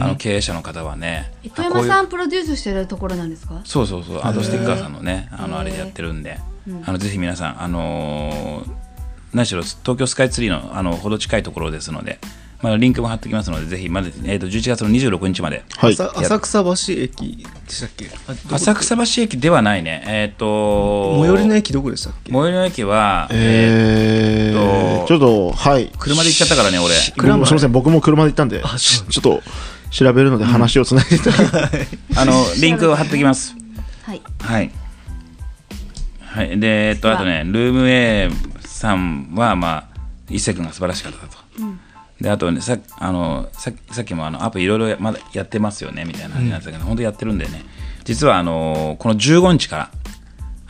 Speaker 1: の経営者の方はね、
Speaker 2: 糸山さんプロデュースしてるところなんですか？
Speaker 1: そうそうそう、アー。トスティッカーさんのね、あのあれでやってるんで、あのぜひ皆さん、あのー何しろ東京スカイツリーのあのほど近いところですので、まあ、リンクも貼っておきますので、ぜひまで、えー、と11月の26日まで。
Speaker 4: はい。
Speaker 3: 浅浅草橋駅でしたっけ？
Speaker 1: 浅草橋駅ではないね、えっ、と、
Speaker 3: 最寄りの駅どこでしたっけ？
Speaker 1: 最寄りの駅は、え
Speaker 4: え
Speaker 1: えー
Speaker 4: ちょっと、はい。
Speaker 1: 車で行っちゃったからね、俺。
Speaker 4: 僕もすみません、僕も車で行ったんで、ちょっと調べるので話をつないでいただき
Speaker 1: あの、リンクを貼っておきます。
Speaker 2: はい。
Speaker 1: はい。はい。で、えっと、あとね、ルーム A さんは、まあ、一世君が素晴らしかったと。で、あとね、さあのささっきもあのアップいろいろまだやってますよねみたいな話になってたけど、本当やってるんでね、実はあのこの15日から、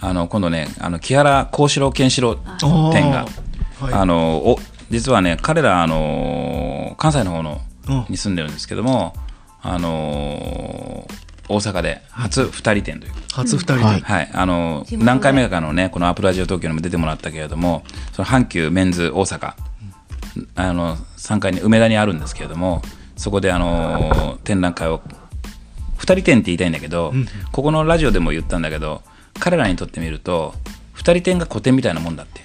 Speaker 1: あの今度ね、あの木原幸四郎健四郎展が、
Speaker 3: はい。
Speaker 1: あのお実はね、彼らあの関西の方の
Speaker 3: うん。
Speaker 1: に住んでるんですけども、あの大阪で初2人展という。
Speaker 3: 初二人で、
Speaker 4: はい。
Speaker 1: はい、あの何回目かのねこのアップラジオ東京にも出てもらったけれどもその阪急メンズ大阪あの3階に梅田にあるんですけれどもそこであの展覧会を2人展って言いたいんだけど、ここのラジオでも言ったんだけど彼らにとってみると2人展が古典みたいなもんだって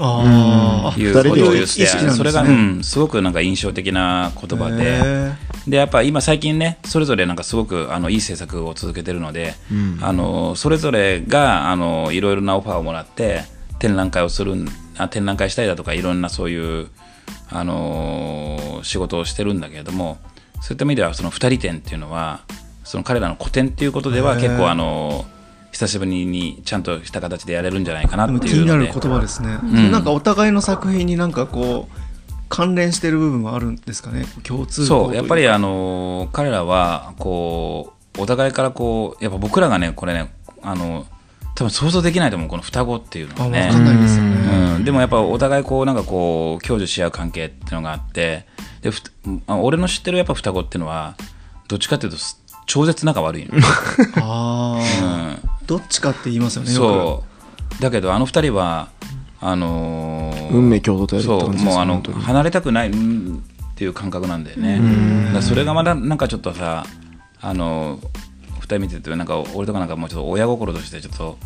Speaker 3: ああ
Speaker 1: いうことを言って
Speaker 3: ね。
Speaker 1: それが、うん、すごくなんか印象的な言葉で。
Speaker 3: へ
Speaker 1: でやっぱ今最近ねそれぞれなんかすごくあのいい制作を続けてるので、あのそれぞれがあのいろいろなオファーをもらって展覧会をする展覧会したりだとかいろんなそういうあの仕事をしてるんだけれどもそういった意味ではその二人展っていうのはその彼らの個展っていうことでは結構あの久しぶりにちゃんとした形でやれるんじゃないかなっていう
Speaker 3: 気になる言葉ですね、
Speaker 1: ん。
Speaker 3: なんかお互いの作品になんかこう関連してる部分はあるんですかね？共通項
Speaker 1: そう。やっぱり
Speaker 3: あ
Speaker 1: あの彼らはこうお互いからこうやっぱ僕らがねこれねあの多分想像できないと思うこの双子っていうのはね。うん、でもやっぱお互いこうなんかこう享受し合う関係っていうのがあってでふあ俺の知ってるやっぱ双子っていうのはどっちかっていうとす超絶仲悪いの、
Speaker 3: ああ、
Speaker 1: うん、
Speaker 3: どっちかって言いますよねよ
Speaker 1: そう。だけどあの二人はあのー
Speaker 4: 運命共同体
Speaker 1: そうもうあの離れたくないうんっていう感覚なんだよね。だそれがまだなんかちょっとさあの二人見ててなんか俺とかなんかもうちょっと親心としてちょっと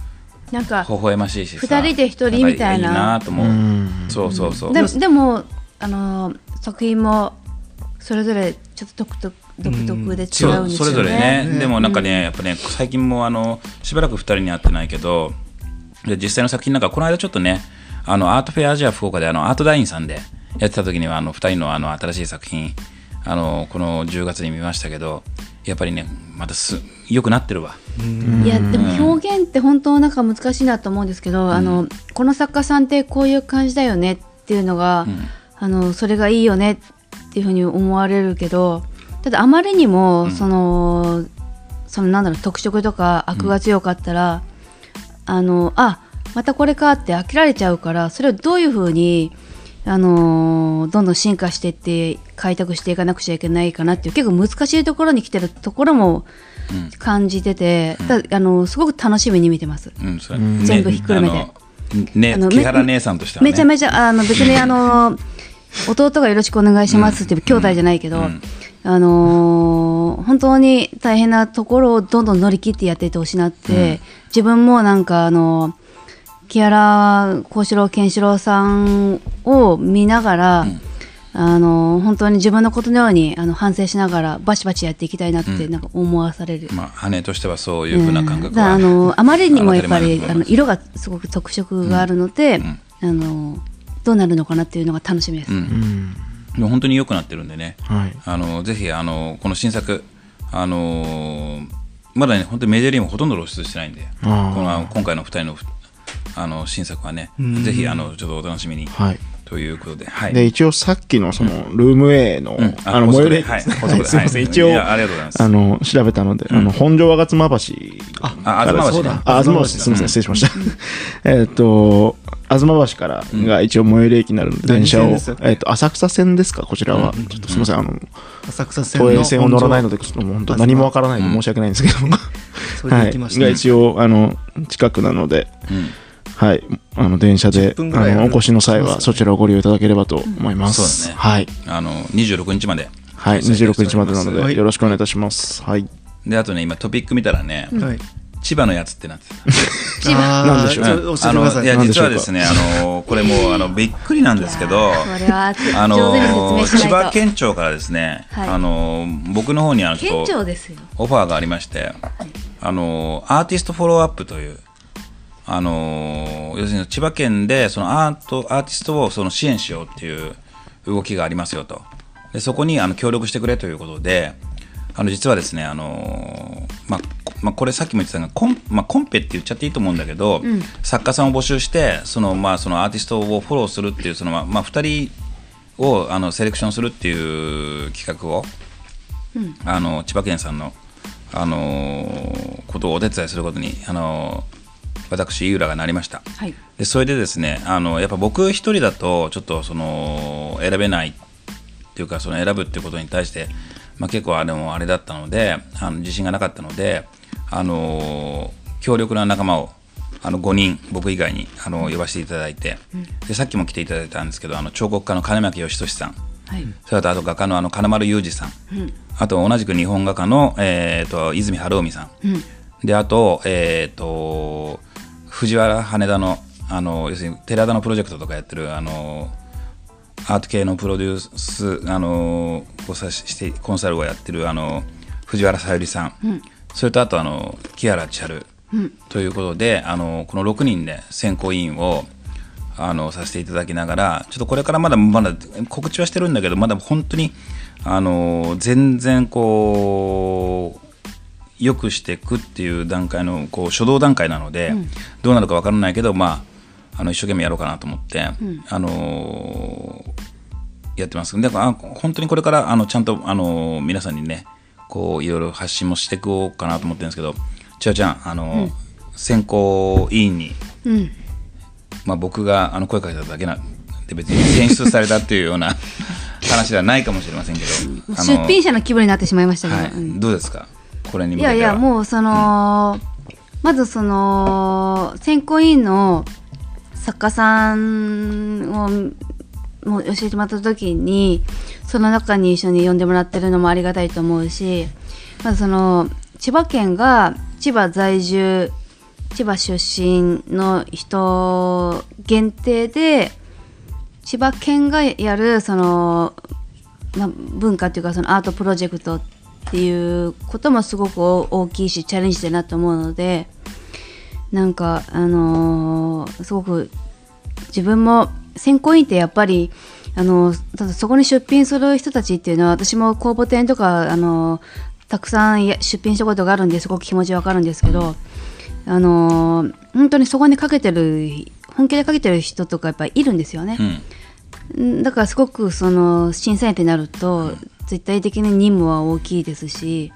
Speaker 2: なんか
Speaker 1: 微笑ましいしさ
Speaker 2: 二人で一人みたいな。
Speaker 1: んかいいなと思う。
Speaker 4: うん。
Speaker 1: そうそうそう。
Speaker 2: ででもあの作品もそれぞれちょっと独特独特で違うんですよね。
Speaker 1: それぞれね。
Speaker 3: ね。
Speaker 1: でもなんかねやっぱね最近もあのしばらく2人に会ってないけどで実際の作品なんかこの間ちょっとねあのアートフェアアジア福岡であのアートダインさんでやってた時にはあの2人のあの新しい作品あのこの10月に見ましたけどやっぱりねまたす良くなってるわ。
Speaker 2: いやでも表現って本当なんか難しいなと思うんですけど、あのこの作家さんってこういう感じだよねっていうのが、あのそれがいいよねっていうふうに思われるけどただあまりにも、そのそのなんだろう特色とか悪が強かったら、あのあまたこれかって飽きられちゃうからそれをどういうふうにあのどんどん進化していって開拓していかなくちゃいけないかなっていう結構難しいところに来てるところも感じてて、ただあのすごく楽しみに見てます。
Speaker 1: うん
Speaker 2: 全部ひっくるめて。
Speaker 1: あのね。
Speaker 2: あの
Speaker 1: 木原姉さんとしてはね。
Speaker 2: めちゃめちゃあの別に あの弟がよろしくお願いしますっていう兄弟じゃないけど、あのー本当に大変なところをどんどん乗り切ってやっていってほしいなって、自分もなんかあの木原幸四郎健四郎さんを見ながら、あの本当に自分のことのようにあの反省しながらバチバチやっていきたいなってなんか思わされる。
Speaker 1: まあ姉としてはそういうふうな感覚は
Speaker 2: だからあの あまりにもやっぱりあの色がすごく特色があるので、あのどうなるのかなっていうのが楽しみです。
Speaker 4: うん。
Speaker 1: でも本当に良くなってるんでね。
Speaker 4: はい。
Speaker 1: あのぜひあのこの新作あのまだね本当にメディアリーもほとんど露出してないんでこの今回の2人のあの新作はねぜひあのちょっとお楽しみに。
Speaker 4: はい。
Speaker 1: とということで、はい。
Speaker 4: で、一応さっきのその、ルーム A の、
Speaker 1: うん。
Speaker 4: あの、最寄り
Speaker 1: はい、す
Speaker 4: い。ません、
Speaker 1: はい
Speaker 4: 一応、
Speaker 1: ありがとうございます。
Speaker 4: あの、調べたので、あの、本庄吾妻橋。あ、
Speaker 1: あ、東橋ね。
Speaker 4: あ、東橋、すみません、失礼しました。えっと、東橋からが一応最寄り駅になるので、電車を。えっと、浅草線ですか、こちらは。ちょっとすみません、あの、
Speaker 3: 浅草線の
Speaker 4: 東映線を乗らないので、ちょっともう本当何もわからないので申し訳ないんですけども。
Speaker 3: それで
Speaker 4: はい。
Speaker 3: 行きました、
Speaker 4: が一応、あの、近くなので、
Speaker 1: うん
Speaker 4: はい。あの、電車で
Speaker 3: 10、分ぐらい
Speaker 4: あの、お越しの際は、そちらをご利用いただければと思います。
Speaker 1: そうだね
Speaker 4: はい。
Speaker 1: あの、26日まで。
Speaker 4: はい。
Speaker 1: 開催しております
Speaker 4: 26日までなので、
Speaker 3: はい
Speaker 4: よろしくお願いいたします。はい。
Speaker 1: で、あとね、今トピック見たらね、
Speaker 3: はい
Speaker 1: 千葉のやつってなってた。
Speaker 2: 千葉。
Speaker 4: なんでしょう。
Speaker 1: あの
Speaker 3: い
Speaker 1: いや実はですね、あのこれもうあのびっくりなんですけど、あの千葉県庁からですね、
Speaker 2: はい。
Speaker 1: あの僕の方にあのオファーがありまして、あのアーティストフォローアップという。あの要するに千葉県でそのアートアーティストをその支援しようっていう動きがありますよと。でそこにあの協力してくれということであの実はですねあの、まあこまあ、これさっきも言ってたがコン,、まあ、コンペって言っちゃっていいと思うんだけど、作家さんを募集してその、まあ、そのアーティストをフォローするっていうその、まあまあ、2人をあのセレクションするっていう企画を、あの千葉県さんの、あのことをお手伝いすることに、あの私井浦がなりました。
Speaker 2: はい。
Speaker 1: でそれでですねあのやっぱ僕一人だとちょっとその選べないっていうかその選ぶっていうことに対して、まあ、結構あれもあれだったのであの自信がなかったのであの強力な仲間をあの5人僕以外にあの呼ばせていただいて、でさっきも来ていただいたんですけどあの彫刻家の金巻義俊さん。
Speaker 2: はい。
Speaker 1: それとあと画家のあの金丸裕二さん、あと同じく日本画家の、えー、と泉晴臣さん、であと,、えー、と藤原羽田のあの要するに寺田のプロジェクトとかやってるあのアート系のプロデュースあのをさしてコンサルをやってるあの藤原さゆりさん、それとあとあの木原千春、ということであのこの6人で選考委員をあのさせていただきながらちょっとこれからまだまだ告知はしてるんだけどまだ本当にあの全然こう良くしていくっていう段階のこう初動段階なので、どうなるか分からないけど、まあ、あの一生懸命やろうかなと思って、あのやってます。であ本当にこれからあのちゃんと、あの皆さんにねこういろいろ発信もしていこうかなと思ってるんですけど千代ちゃんあの、選考委員に、まあ、僕があの声かけただけなんで別に選出されたっていうような 話ではないかもしれませんけどあの
Speaker 2: 出品者の気分になってしまいましたけど、
Speaker 1: はい。
Speaker 2: うん。
Speaker 1: どうですか？これに向
Speaker 2: いや
Speaker 1: い
Speaker 2: やもうその、まずその選考委員の作家さんをもう教えてもらった時にその中に一緒に呼んでもらってるのもありがたいと思うしまずその千葉県が千葉在住千葉出身の人限定で千葉県がやるその、ま、文化っていうかそのアートプロジェクトっていうこともすごく大きいしチャレンジだなと思うのでなんかあのーすごく自分も選考委員ってやっぱりあのただそこに出品する人たちっていうのは私も公募展とかあのたくさんや出品したことがあるんですごく気持ちわかるんですけどあの本当にそこにかけてる本気でかけてる人とかやっぱりいるんですよね。
Speaker 1: うん。
Speaker 2: んだからすごくその審査員ってなると絶対的に任務は大きいですし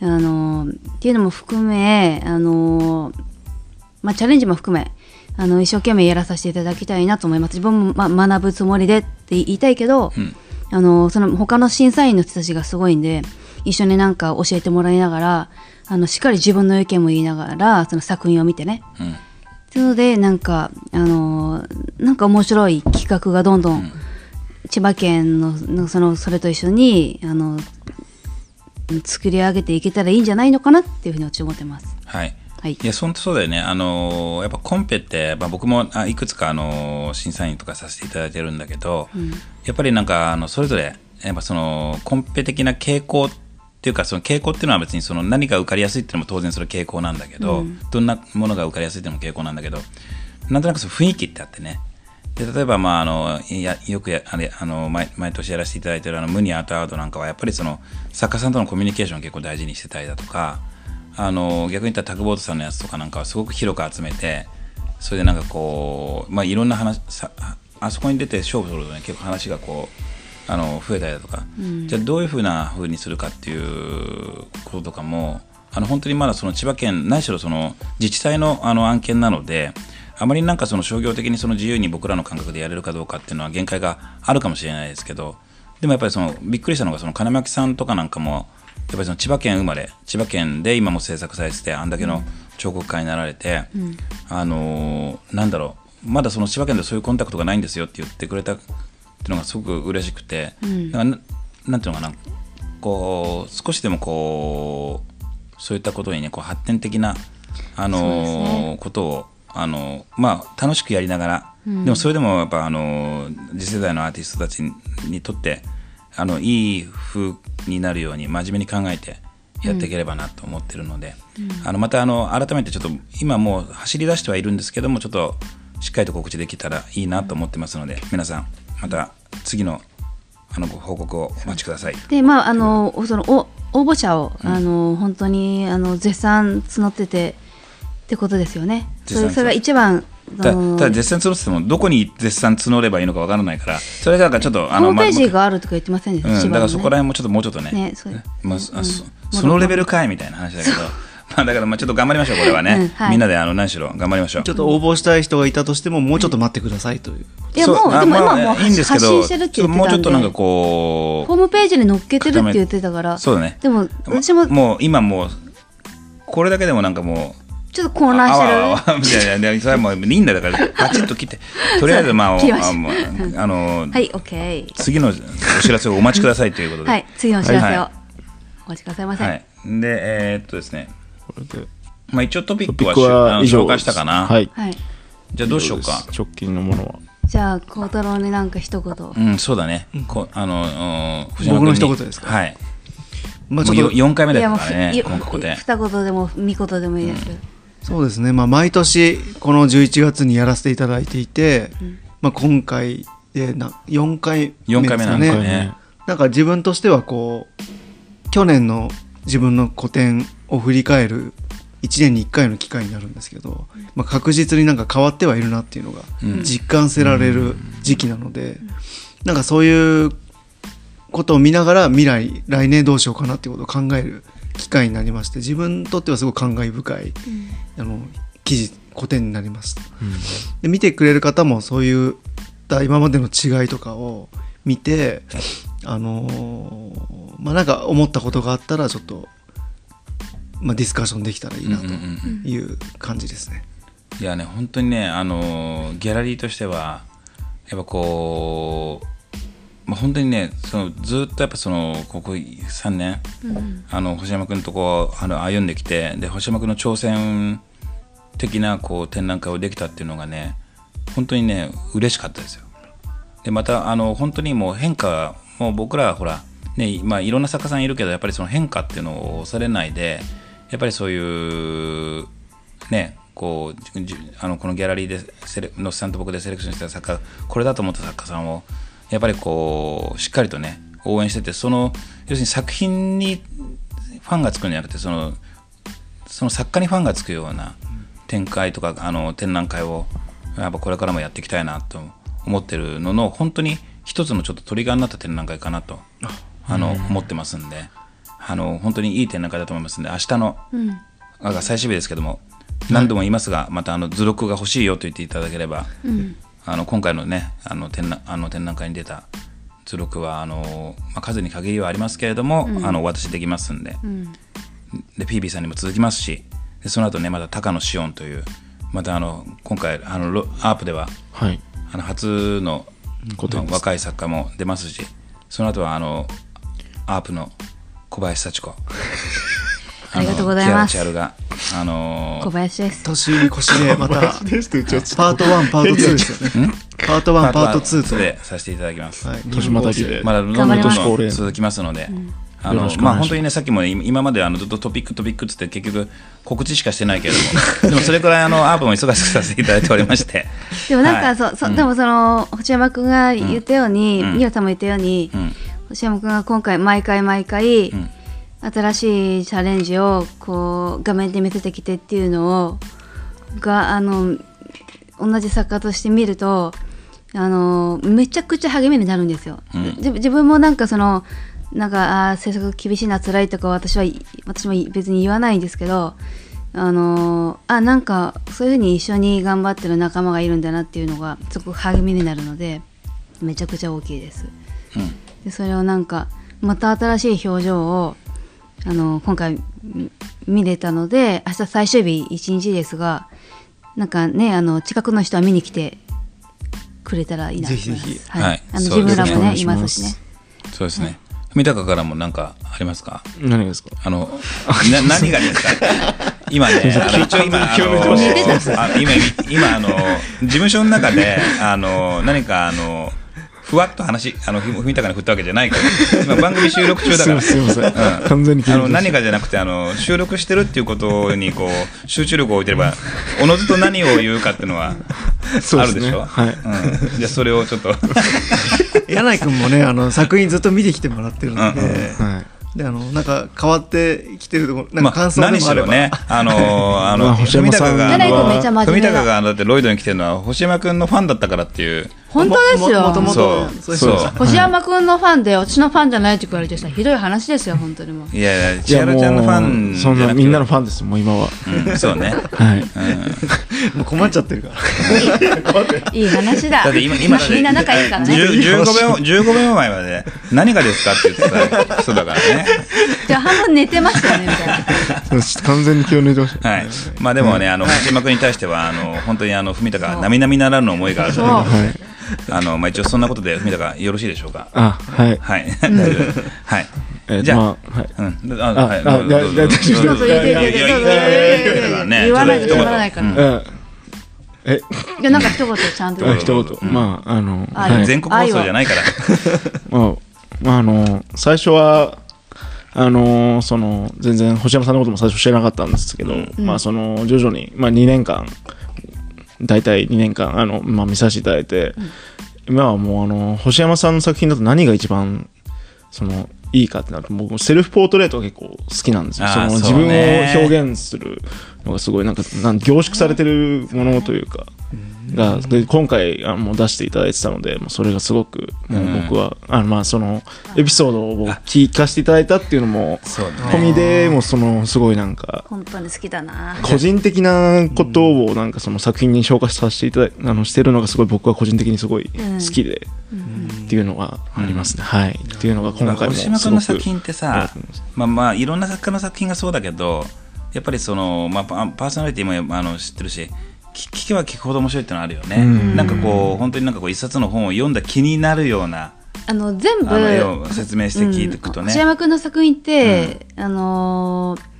Speaker 2: あのっていうのも含めあの、まあ、チャレンジも含めあの一生懸命やらさせていただきたいなと思います。自分も、まあ、学ぶつもりでって言いたいけど、あのその他の審査員の人たちがすごいんで一緒になんか教えてもらいながらあのしっかり自分の意見も言いながらその作品を見てね。
Speaker 1: うん。
Speaker 2: っていうのでなんかあのーなんか面白い企画がどんどん千葉県ののそのそれと一緒にあの作り上げていけたらいいんじゃないのかなっていうふうに思ってます。
Speaker 1: はい
Speaker 2: はい
Speaker 1: いや、本当そうだよね。あのーやっぱコンペって、まあ、僕もあいくつか、あのー審査員とかさせていただいてるんだけど、やっぱりなんか、あのそれぞれ、やっぱその、コンペ的な傾向っていうか、その傾向っていうのは別にその何が受かりやすいっていうのも当然それ傾向なんだけど、どんなものが受かりやすいっていうのも傾向なんだけど、なんとなくその雰囲気ってあってね。で例えば、まあ、あのいやよくやあれあの毎毎年やらせていただいてるあのムニアートアートなんかはやっぱりその作家さんとのコミュニケーションを結構大事にしてたりだとかあの逆に言ったらタグボートさんのやつとかなんかはすごく広く集めてそれでなんかこう、まあ、いろんな話さあそこに出て勝負するとね。結構話がこうあの増えたりだとか、じゃあどういうふうなふうにするかっていうこととかもあの本当にまだその千葉県ないしろその自治体のあの案件なのであまりなんかその商業的にその自由に僕らの感覚でやれるかどうかっていうのは限界があるかもしれないですけどでもやっぱりそのびっくりしたのがその金巻さんとかなんかもやっぱりその千葉県生まれ千葉県で今も制作されててあんだけの彫刻家になられて、あのーなんだろうまだその千葉県でそういうコンタクトがないんですよって言ってくれたっていうのがすごく嬉しくて、だからななんていうのかなこう少しでもこうそういったことにねこう発展的なあの
Speaker 2: そうですね。
Speaker 1: ことをあのまあ楽しくやりながら、でもそれでもやっぱあの次世代のアーティストたちにとってあのいい風になるように真面目に考えてやっていければなと思ってるので、あのまたあの改めてちょっと今もう走り出してはいるんですけどもちょっとしっかりと告知できたらいいなと思ってますので皆さんまた次のあのご報告をお待ちください。
Speaker 2: でまああのそのお応募者を、あの本当にあの絶賛募っててってことですよね。それそれが一番
Speaker 1: た
Speaker 2: あの
Speaker 1: ただ絶賛募っててもどこに絶賛募ればいいのかわからないからそれがなんかちょっと
Speaker 2: ホームページ
Speaker 1: ま
Speaker 2: があるとか言ってませんでした、
Speaker 1: うん、だからそこら
Speaker 2: へ
Speaker 1: 辺もちょっともうちょっとね。
Speaker 2: ね
Speaker 1: まあ
Speaker 2: うん。
Speaker 1: あそのレベルかいみたいな話だけど。まあだからまあちょっと頑張りましょうこれはね、
Speaker 2: うんはい。
Speaker 1: みんなであの何しろ頑張りましょう。
Speaker 3: ちょっと応募したい人がいたとしてももうちょっと待ってくださいという、
Speaker 2: いやもうでも今
Speaker 1: まあ
Speaker 2: もう
Speaker 1: いいんですけど
Speaker 2: 発信してるって言ってたんで
Speaker 1: もうちょっとなんかこ
Speaker 2: ホームページに載っけてるって言ってたから。
Speaker 1: うそうだね
Speaker 2: でも私も
Speaker 1: もう今もうこれだけでもなんかもう
Speaker 2: ちょっと混乱してる。
Speaker 1: いやいやいやそれはもういいんだだからパチッと切ってとりあえずまあ
Speaker 2: 切りま
Speaker 1: ああの、
Speaker 2: はい OK
Speaker 1: 次のお知らせをお待ちくださいということで
Speaker 2: はい次のお知らせを、
Speaker 1: は
Speaker 2: お待ちくださいませ、
Speaker 1: はい、でえーっとですねまあ一応トピックは
Speaker 4: は
Speaker 1: 紹介したかな、
Speaker 4: はい、
Speaker 1: じゃあどうしようか
Speaker 4: 直近のものは
Speaker 2: じゃあ孝太郎になんか一言
Speaker 1: うんそうだね、こあのうん藤
Speaker 3: 僕の一言ですか
Speaker 1: はいもうよ
Speaker 3: まあちょっと
Speaker 1: 4回目だ
Speaker 2: いやもう
Speaker 1: からねここで
Speaker 2: 二言でも三言でもいいです、
Speaker 3: そうですね、まあ、毎年この11月にやらせていただいていて、まあ、今回でな4回目
Speaker 1: 4
Speaker 3: ですか
Speaker 1: 回目なんです
Speaker 3: ね。
Speaker 1: よね
Speaker 3: なんか自分としてはこう去年の自分の個展を振り返る1年に1回の機会になるんですけど、まあ、確実になんか変わってはいるなっていうのが
Speaker 1: うん。
Speaker 3: 実感せられる時期なので、なんかそういうことを見ながら未来来年どうしようかなっていうことを考える機会になりまして自分にとってはすごく感慨深い、あの記事古典になりました。で見てくれる方もそういった今までの違いとかを見てあのーまあなんか思ったことがあったらちょっと、まあ、ディスカッションできたらいいなと
Speaker 1: うんうんうん
Speaker 3: いう感じですね。
Speaker 1: いやね本当にねあのギャラリーとしてはやっぱこう、まあ、本当にねそのずっとやっぱそのここ3年、あの星山君とこうあの歩んできてで星山君の挑戦的なこう展覧会をできたっていうのがね本当にね嬉しかったですよ。でまたあの本当にもう変化もう僕らはほらねまあいろんな作家さんいるけどやっぱりその変化っていうのを恐れないでやっぱりそういうねこうじあのこのギャラリーでセレのっさんと僕でセレクションした作家これだと思った作家さんをやっぱりこうしっかりとね応援しててその要するに作品にファンがつくんじゃなくてそのその作家にファンがつくような展開とかあの展覧会をやっぱこれからもやっていきたいなと思ってるのの本当に一つのちょっとトリガーになった展覧会かなとあの思ってますんであの本当にいい展覧会だと思いますんで明日のが最終日ですけども何度も言いますがまたあの図録が欲しいよと言っていただければ、あの今回のねあの展覧あの展覧会に出た図録はあの、まあ、数に限りはありますけれども、あのお渡しできますんで、で PB さんにも続きますしでその後ねまた高野紫音というまたあの今回あのロアープでは
Speaker 4: はい。
Speaker 1: あの初の若い作家も出ますしその後はあのアープの小林幸子
Speaker 2: ありがとうございます。
Speaker 1: あのキアラチアルがあのー
Speaker 2: 小林です。
Speaker 3: 年越しでまたパート1パート2ですよね。パート1パート2と、
Speaker 1: でさせていただきます。
Speaker 3: はい、
Speaker 4: 年またぎで。
Speaker 1: まだどんどん続きますので、あの
Speaker 4: ま
Speaker 1: あ本当にねさっきも今今まであのずっとトピックトピックっつって結局告知しかしてないけれども、でもそれくらいあのアープも忙しくさせていただいておりまして、
Speaker 2: でもなんか、
Speaker 1: はい
Speaker 2: そうそうでもその星山君が言ったように、
Speaker 1: うん
Speaker 2: ミラさんも言ったように、
Speaker 1: うん
Speaker 2: 星山君が今回毎回毎回、
Speaker 1: ん
Speaker 2: 新しいチャレンジをこう画面で見せてきてっていうのをがあの同じ作家として見るとあのめちゃくちゃ励みになるんですよ。
Speaker 1: うん
Speaker 2: じ自分もなんかそのなんかあー制作厳しいな辛いとか私はい私も別に言わないんですけどあのあなんかそういうふうに一緒に頑張ってる仲間がいるんだなっていうのがすごく励みになるのでめちゃくちゃ大きいです。
Speaker 1: うん
Speaker 2: でそれをなんかまた新しい表情をあの今回み見れたので明日最終日一日ですがなんかねあの近くの人は見に来てくれたらいいなと思います。
Speaker 3: ぜひぜひ。
Speaker 2: はい。
Speaker 1: はい。
Speaker 2: あの
Speaker 1: そうですね。
Speaker 2: 自分らもねい
Speaker 4: ます。
Speaker 2: しね。
Speaker 1: そうですね。文高からも何かありますか？
Speaker 4: 何がですか？
Speaker 1: あの、な、何がですか？今ね、あ の一応今、あの、あ今、今、あの、事務所の中で、あの、何か、あの、ふわっと話、あの、ふ文高に振ったわけじゃないから、今番組収録中だから。
Speaker 4: すいません
Speaker 1: うん。
Speaker 4: 完全に
Speaker 1: あの、何かじゃなくて、あの、収録してるっていうことに、こう、集中力を置いてれば、おのずと何を言うかっていうのは、あるでしょ？
Speaker 4: はい。
Speaker 1: うん。じゃあ、それをちょっと、
Speaker 3: 柳井君もねあの作品ずっと見てきてもらってるので,、
Speaker 4: はい
Speaker 3: であのなんか変わってきてるところなん
Speaker 1: まあ、
Speaker 3: か感想で
Speaker 1: 何し
Speaker 3: もあれば、
Speaker 1: ろね、あのー、あの、
Speaker 4: まあ星山さん
Speaker 1: が、あ
Speaker 2: 柳井君めっちゃ
Speaker 1: の、文
Speaker 2: 真面目だ
Speaker 1: 高が、だってロイドに来てるのは、星山君のファンだったからっていう。
Speaker 2: 本当ですよ。
Speaker 3: ももともと
Speaker 2: 星山くんのファンで私のファンじゃないって言われてさひどい話ですよ本当にもう。
Speaker 1: いやいや、千春ちゃんのファン
Speaker 4: もうそんなみんなのファンですもう今は。
Speaker 1: うん、そうね。
Speaker 4: はい
Speaker 3: もう困っちゃってるから
Speaker 2: いい話だ。
Speaker 1: だって今、今
Speaker 2: みんな仲いいからね。
Speaker 1: 10 15秒、15秒前まで、何がですかって言ってた人だからね。
Speaker 2: じゃあ半分寝てましたよねみたいな。
Speaker 4: 完全に気を抜いてました
Speaker 1: はい。まあでもね、あの、星山君に対しては、あの、本当にあの、文高、並々ならぬ思いがあるので、
Speaker 4: はい
Speaker 1: あの、まあ、一応そんなことで文田かよろしいでしょうか？
Speaker 4: あはい。
Speaker 1: はい。大丈夫。ではい。じゃあ、
Speaker 4: はい、
Speaker 1: うん、あ、はい、
Speaker 4: あ、いや、いや、
Speaker 2: いや、いや、いや、いや、言。わないで、言わないから。
Speaker 4: え、
Speaker 2: いや、なんか一言ちゃんと。
Speaker 4: 一言、まあ、あの、
Speaker 1: 全国放送じゃないから。
Speaker 4: まあ、あの、最初は。あのその全然星山さんのことも最初知らなかったんですけど、まあその徐々に、まあ、2年間大体2年間あの、まあ、見させていただいて、今はもうあの星山さんの作品だと何が一番そのいいかってなる。と僕セルフポートレートが結構好きなんですよ。その自分を
Speaker 1: ね
Speaker 4: 表現するのがすごいなんかなん凝縮されてるものというかがで今回あもう出していただいてたのでもうそれがすごくもう僕は、あのまあそのエピソードを聞かせていただいたっていうのも込みでもうそのすごいなんか
Speaker 2: 本当に好きだな。
Speaker 4: 個人的なことをなんかその作品に消化させていただいあのしてるのがすごい僕は個人的にすごい好きで、っていうのがありますね、はい。っていうのが今回もすごく
Speaker 1: 君の作品ってさ、まあまあいろんな作家の作品がそうだけどやっぱりその、まあ、パパーソナリティもあの知ってるし聞聞けば聞くほど面白いってのはあるよね、
Speaker 4: うん。
Speaker 1: なんかこう本当になんかこう一冊の本を読んだ気になるような
Speaker 2: あの全部
Speaker 1: 説明して聞いていくとね、
Speaker 2: 星山くんの作品って、あのー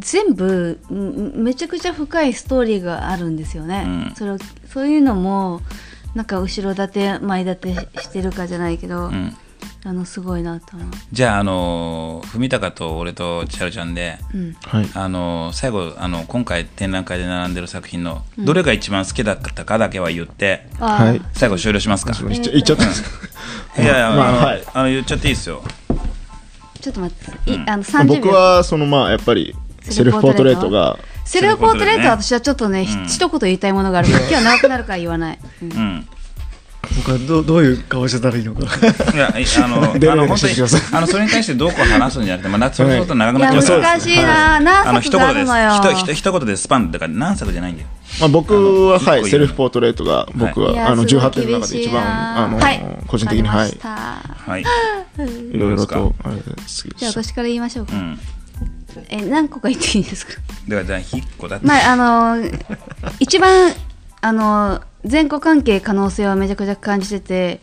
Speaker 2: 全部んめちゃくちゃ深いストーリーがあるんですよね。
Speaker 1: うん。
Speaker 2: それをそういうのもなんか後ろ盾前盾してるかじゃないけど、
Speaker 1: うん
Speaker 2: あのすごいなと思う。
Speaker 1: じゃああの文高と俺と千春ちゃんで
Speaker 2: うん。
Speaker 4: はい。
Speaker 1: あの最後あの今回展覧会で並んでる作品のどれが一番好きだったかだけは言って、
Speaker 2: あー。
Speaker 4: はい
Speaker 1: 最後終了しますか、
Speaker 4: 言っちゃ言っちゃったんです
Speaker 1: いやいや、あ の
Speaker 4: まあはい。
Speaker 1: あの言っちゃっていいですよ。
Speaker 2: ちょっと待って、い
Speaker 1: うん。
Speaker 2: あの30秒。
Speaker 4: 僕はそのまあやっぱりセルフポートレートが
Speaker 2: セルフポートレートは私はちょっとね、ひ
Speaker 1: うん。
Speaker 2: 一言言いたいものがあるから今日は長くなるから言わない、うん。
Speaker 1: うん
Speaker 3: 僕はどどういう顔してたらいいのか。
Speaker 1: いや、いあの、あの本当にあの、それに対してどうこう話すんじゃなくて、まあ、なそれ相当長くなっちゃうから。
Speaker 2: 難しいな、
Speaker 1: あの、
Speaker 2: 何作
Speaker 1: 一言です。
Speaker 2: があるのよ。
Speaker 1: ひとひと一言でスパンだから何作じゃないんだよ。
Speaker 4: まあ、僕は、はい、セルフポートレートが僕は、あの
Speaker 2: すごい
Speaker 4: 18点の中で一番、あの
Speaker 2: はい。
Speaker 4: 個人的に、はい。
Speaker 1: はい。
Speaker 4: いろいろとあれです
Speaker 2: じゃあ私から言いましょうか、
Speaker 1: うん。
Speaker 2: え何個か言っていいですか？
Speaker 1: だから、じゃあ、一個だって。
Speaker 2: まああの一番あの前後関係可能性はめちゃくちゃ感じてて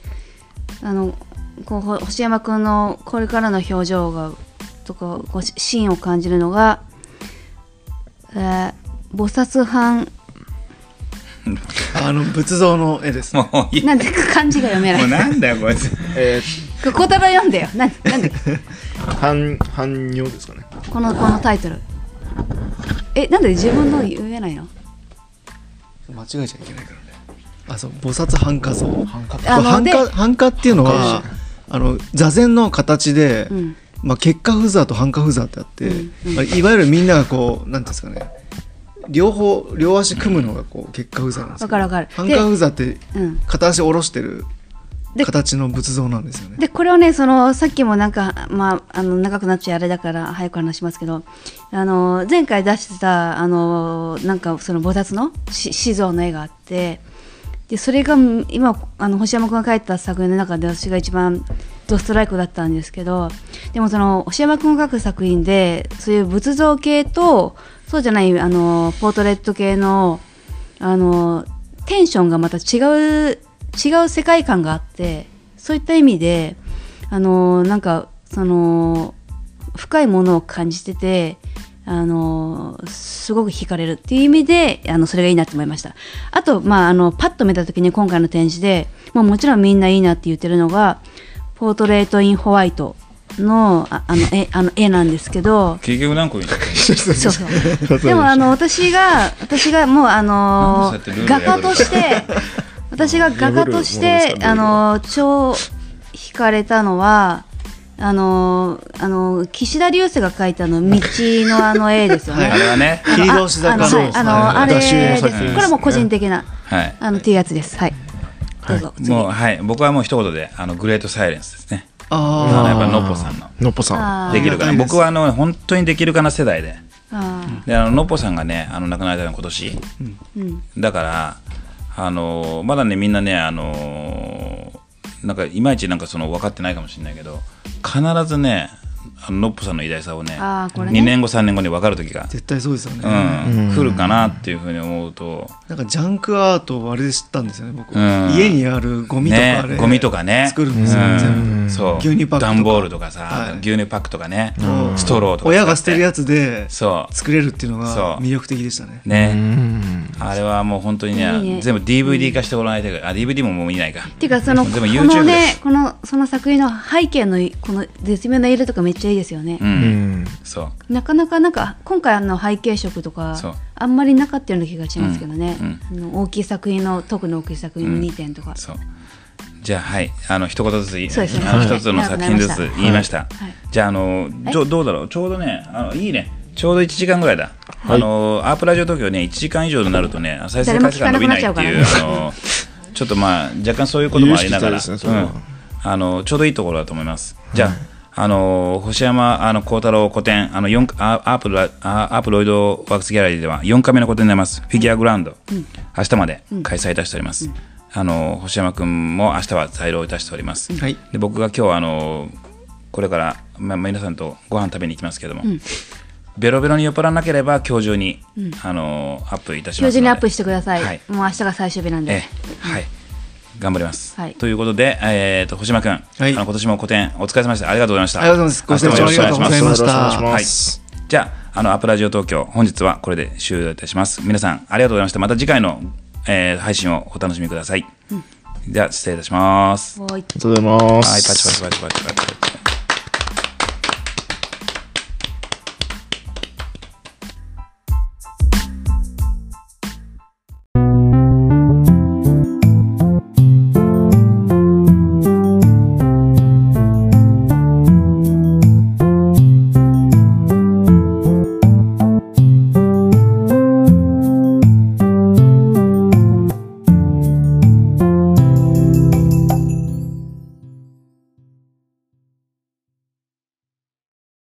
Speaker 2: あのこうほ星山君のこれからの表情がとかこうしシーンを感じるのが、えー菩薩藩
Speaker 3: あの仏像の絵です。
Speaker 2: なんで漢字が読めな
Speaker 1: もう
Speaker 2: い
Speaker 1: なんだよ、こいつ。
Speaker 4: え
Speaker 2: これ小太郎読んでよ。なんなんで？
Speaker 4: ー、半、半尿ですかね。
Speaker 2: このこのタイトル。えなんで自分の言えないの？
Speaker 3: 間違えちゃいけないからね。あそう菩薩半跏像。半跏半跏っていうのはあの座禅の形で、
Speaker 2: うん。
Speaker 3: まあ、結果不座と半跏不座ってあって、
Speaker 2: うんうん。
Speaker 3: まあ、いわゆるみんながこうなんていうんですかね両方両足組むのがこう結果不座なんですけど
Speaker 2: わかるわかる。
Speaker 3: 半角不座って
Speaker 2: うん。
Speaker 3: 片足下ろしてる
Speaker 2: で
Speaker 3: 形の仏像なんですよね。
Speaker 2: でこれをねそのさっきもなんか、まあ、あの長くなっちゃうあれだから早く話しますけどあの前回出してたあのなんかその菩薩のし死像の絵があってでそれが今あの星山君が描いた作品の中で私が一番ドストライクだったんですけどでもその星山君が描く作品でそういう仏像系とそうじゃないあのポートレート系のあのテンションがまた違う違う世界観があってそういった意味であのなんかその深いものを感じててあのすごく惹かれるっていう意味であのそれがいいなと思いました。あと、まあ、あのパッと見た時に今回の展示で、まあ、もちろんみんないいなって言ってるのが「ポートレート・イン・ホワイトの」ああの絵あの絵なんですけど
Speaker 1: 結局何個言った？
Speaker 2: そうそう。でもあの私が私がもうあの画家として私が画家としてあの超惹かれたのはあのあの岸田流星が描いたの道のあの絵ですよね。
Speaker 1: あれはね
Speaker 3: 切り通し
Speaker 2: あの
Speaker 3: 坂
Speaker 2: はいあのあれ
Speaker 4: 私
Speaker 2: です。これはもう個人的な
Speaker 1: はい。
Speaker 2: あのっていうやつです。はい。どうぞ。次。
Speaker 1: もうはい。僕はもう一言であのグレートサイレンスですね。あの
Speaker 3: あ
Speaker 1: やっぱのっぽさんの。
Speaker 4: のっぽさん。
Speaker 1: できるかな。僕はあの本当にできるかな世代で。
Speaker 2: あ
Speaker 1: であののっぽさんがねあの亡くなられたの今年。
Speaker 2: ーうん。
Speaker 1: だからあのまだねみんなねあのなんかいまいちなんかその分かってないかもしれないけど必ずねあののっぽさんの偉大さをね
Speaker 2: ね。
Speaker 1: 2年後3年後に分かる時が、
Speaker 3: 絶対そうですよね、
Speaker 1: うん、来るかなっていうふうに思うと。
Speaker 3: なんかジャンクアートをあれで知ったんですよね僕、
Speaker 1: うん。
Speaker 3: 家にあるゴミとかあれ、
Speaker 1: ね、ゴミとかね。
Speaker 3: 作るんですよ、
Speaker 1: うん。
Speaker 3: 全部。
Speaker 1: そう。
Speaker 3: 牛乳パックとか。
Speaker 1: 段ボールとかさ、
Speaker 3: はい。
Speaker 1: 牛乳パックとかね、
Speaker 3: う。ん
Speaker 1: ストローとか
Speaker 3: 親が捨てるや
Speaker 1: つ
Speaker 3: つで
Speaker 1: そう。
Speaker 3: 作れるっていうのが魅力的でしたね。
Speaker 1: ね、
Speaker 4: うん。
Speaker 1: あれはもう本当にね
Speaker 2: いいね。
Speaker 1: 全部 DVD 化してもらいたいから、あ DVD ももう見ないか。
Speaker 2: っていうかそのこ
Speaker 1: でも
Speaker 2: の
Speaker 1: YouTube で
Speaker 2: ね
Speaker 1: す。
Speaker 2: このその作品の背景のこの絶妙な色とかめっちゃいいですよね。
Speaker 1: う、
Speaker 4: うん。ん
Speaker 1: そう。
Speaker 2: なかなかなんか今回あの背景色とか
Speaker 1: そう。
Speaker 2: あんまりなかったような気がしますけどね、
Speaker 1: うん
Speaker 2: あの大きい作品の特に大きい作品の2点とか、
Speaker 1: そう。じゃあはい。あの一言ずつ言い
Speaker 2: そうですね。
Speaker 1: つの作品ずつ
Speaker 2: はい。
Speaker 1: 言いました、
Speaker 2: はい。
Speaker 1: じゃああのどうどうだろう？ちょうどねあのいいね。ちょうど1時間ぐらいだ、あのアープラジオ東京ね1時間以上になるとね再生回数が伸びないっていう
Speaker 2: 誰も聞かなくなっちゃう
Speaker 1: あのちょっとまあ若干そういうこともありながら、うん。あのちょうどいいところだと思います。じゃあ、あの星山あの幸太郎個展あの四アアープラアアープロイドワークスギャラリーでは4回目の個展になります、フィギュアグラウンド、明日まで開催いたしております、あの星山君も明日は在廊いたしております、
Speaker 3: はい。
Speaker 1: で僕が今日あのこれから、まあ、皆さんとご飯食べに行きますけども、ベロベロに酔っ払わなければ今日中に、あのアップいたします
Speaker 2: 今日中にアップしてください、
Speaker 1: はい。
Speaker 2: もう明日が最終日なんで、
Speaker 1: ええ。はい頑張ります、
Speaker 2: はい。
Speaker 1: ということで、えー、と星間君、
Speaker 3: はい。
Speaker 1: あの今年も個展お疲れ様でした。ありがとうございました。
Speaker 3: ありがとうございますご清聴ありがとうございました。
Speaker 1: はい、じゃああのアップラジオ東京本日はこれで終了いたします。皆さんありがとうございました。また次回の、えー配信をお楽しみください、では失礼いたします。
Speaker 2: はい。
Speaker 4: ありがとうございます。
Speaker 1: はいパチパチパチパチパチ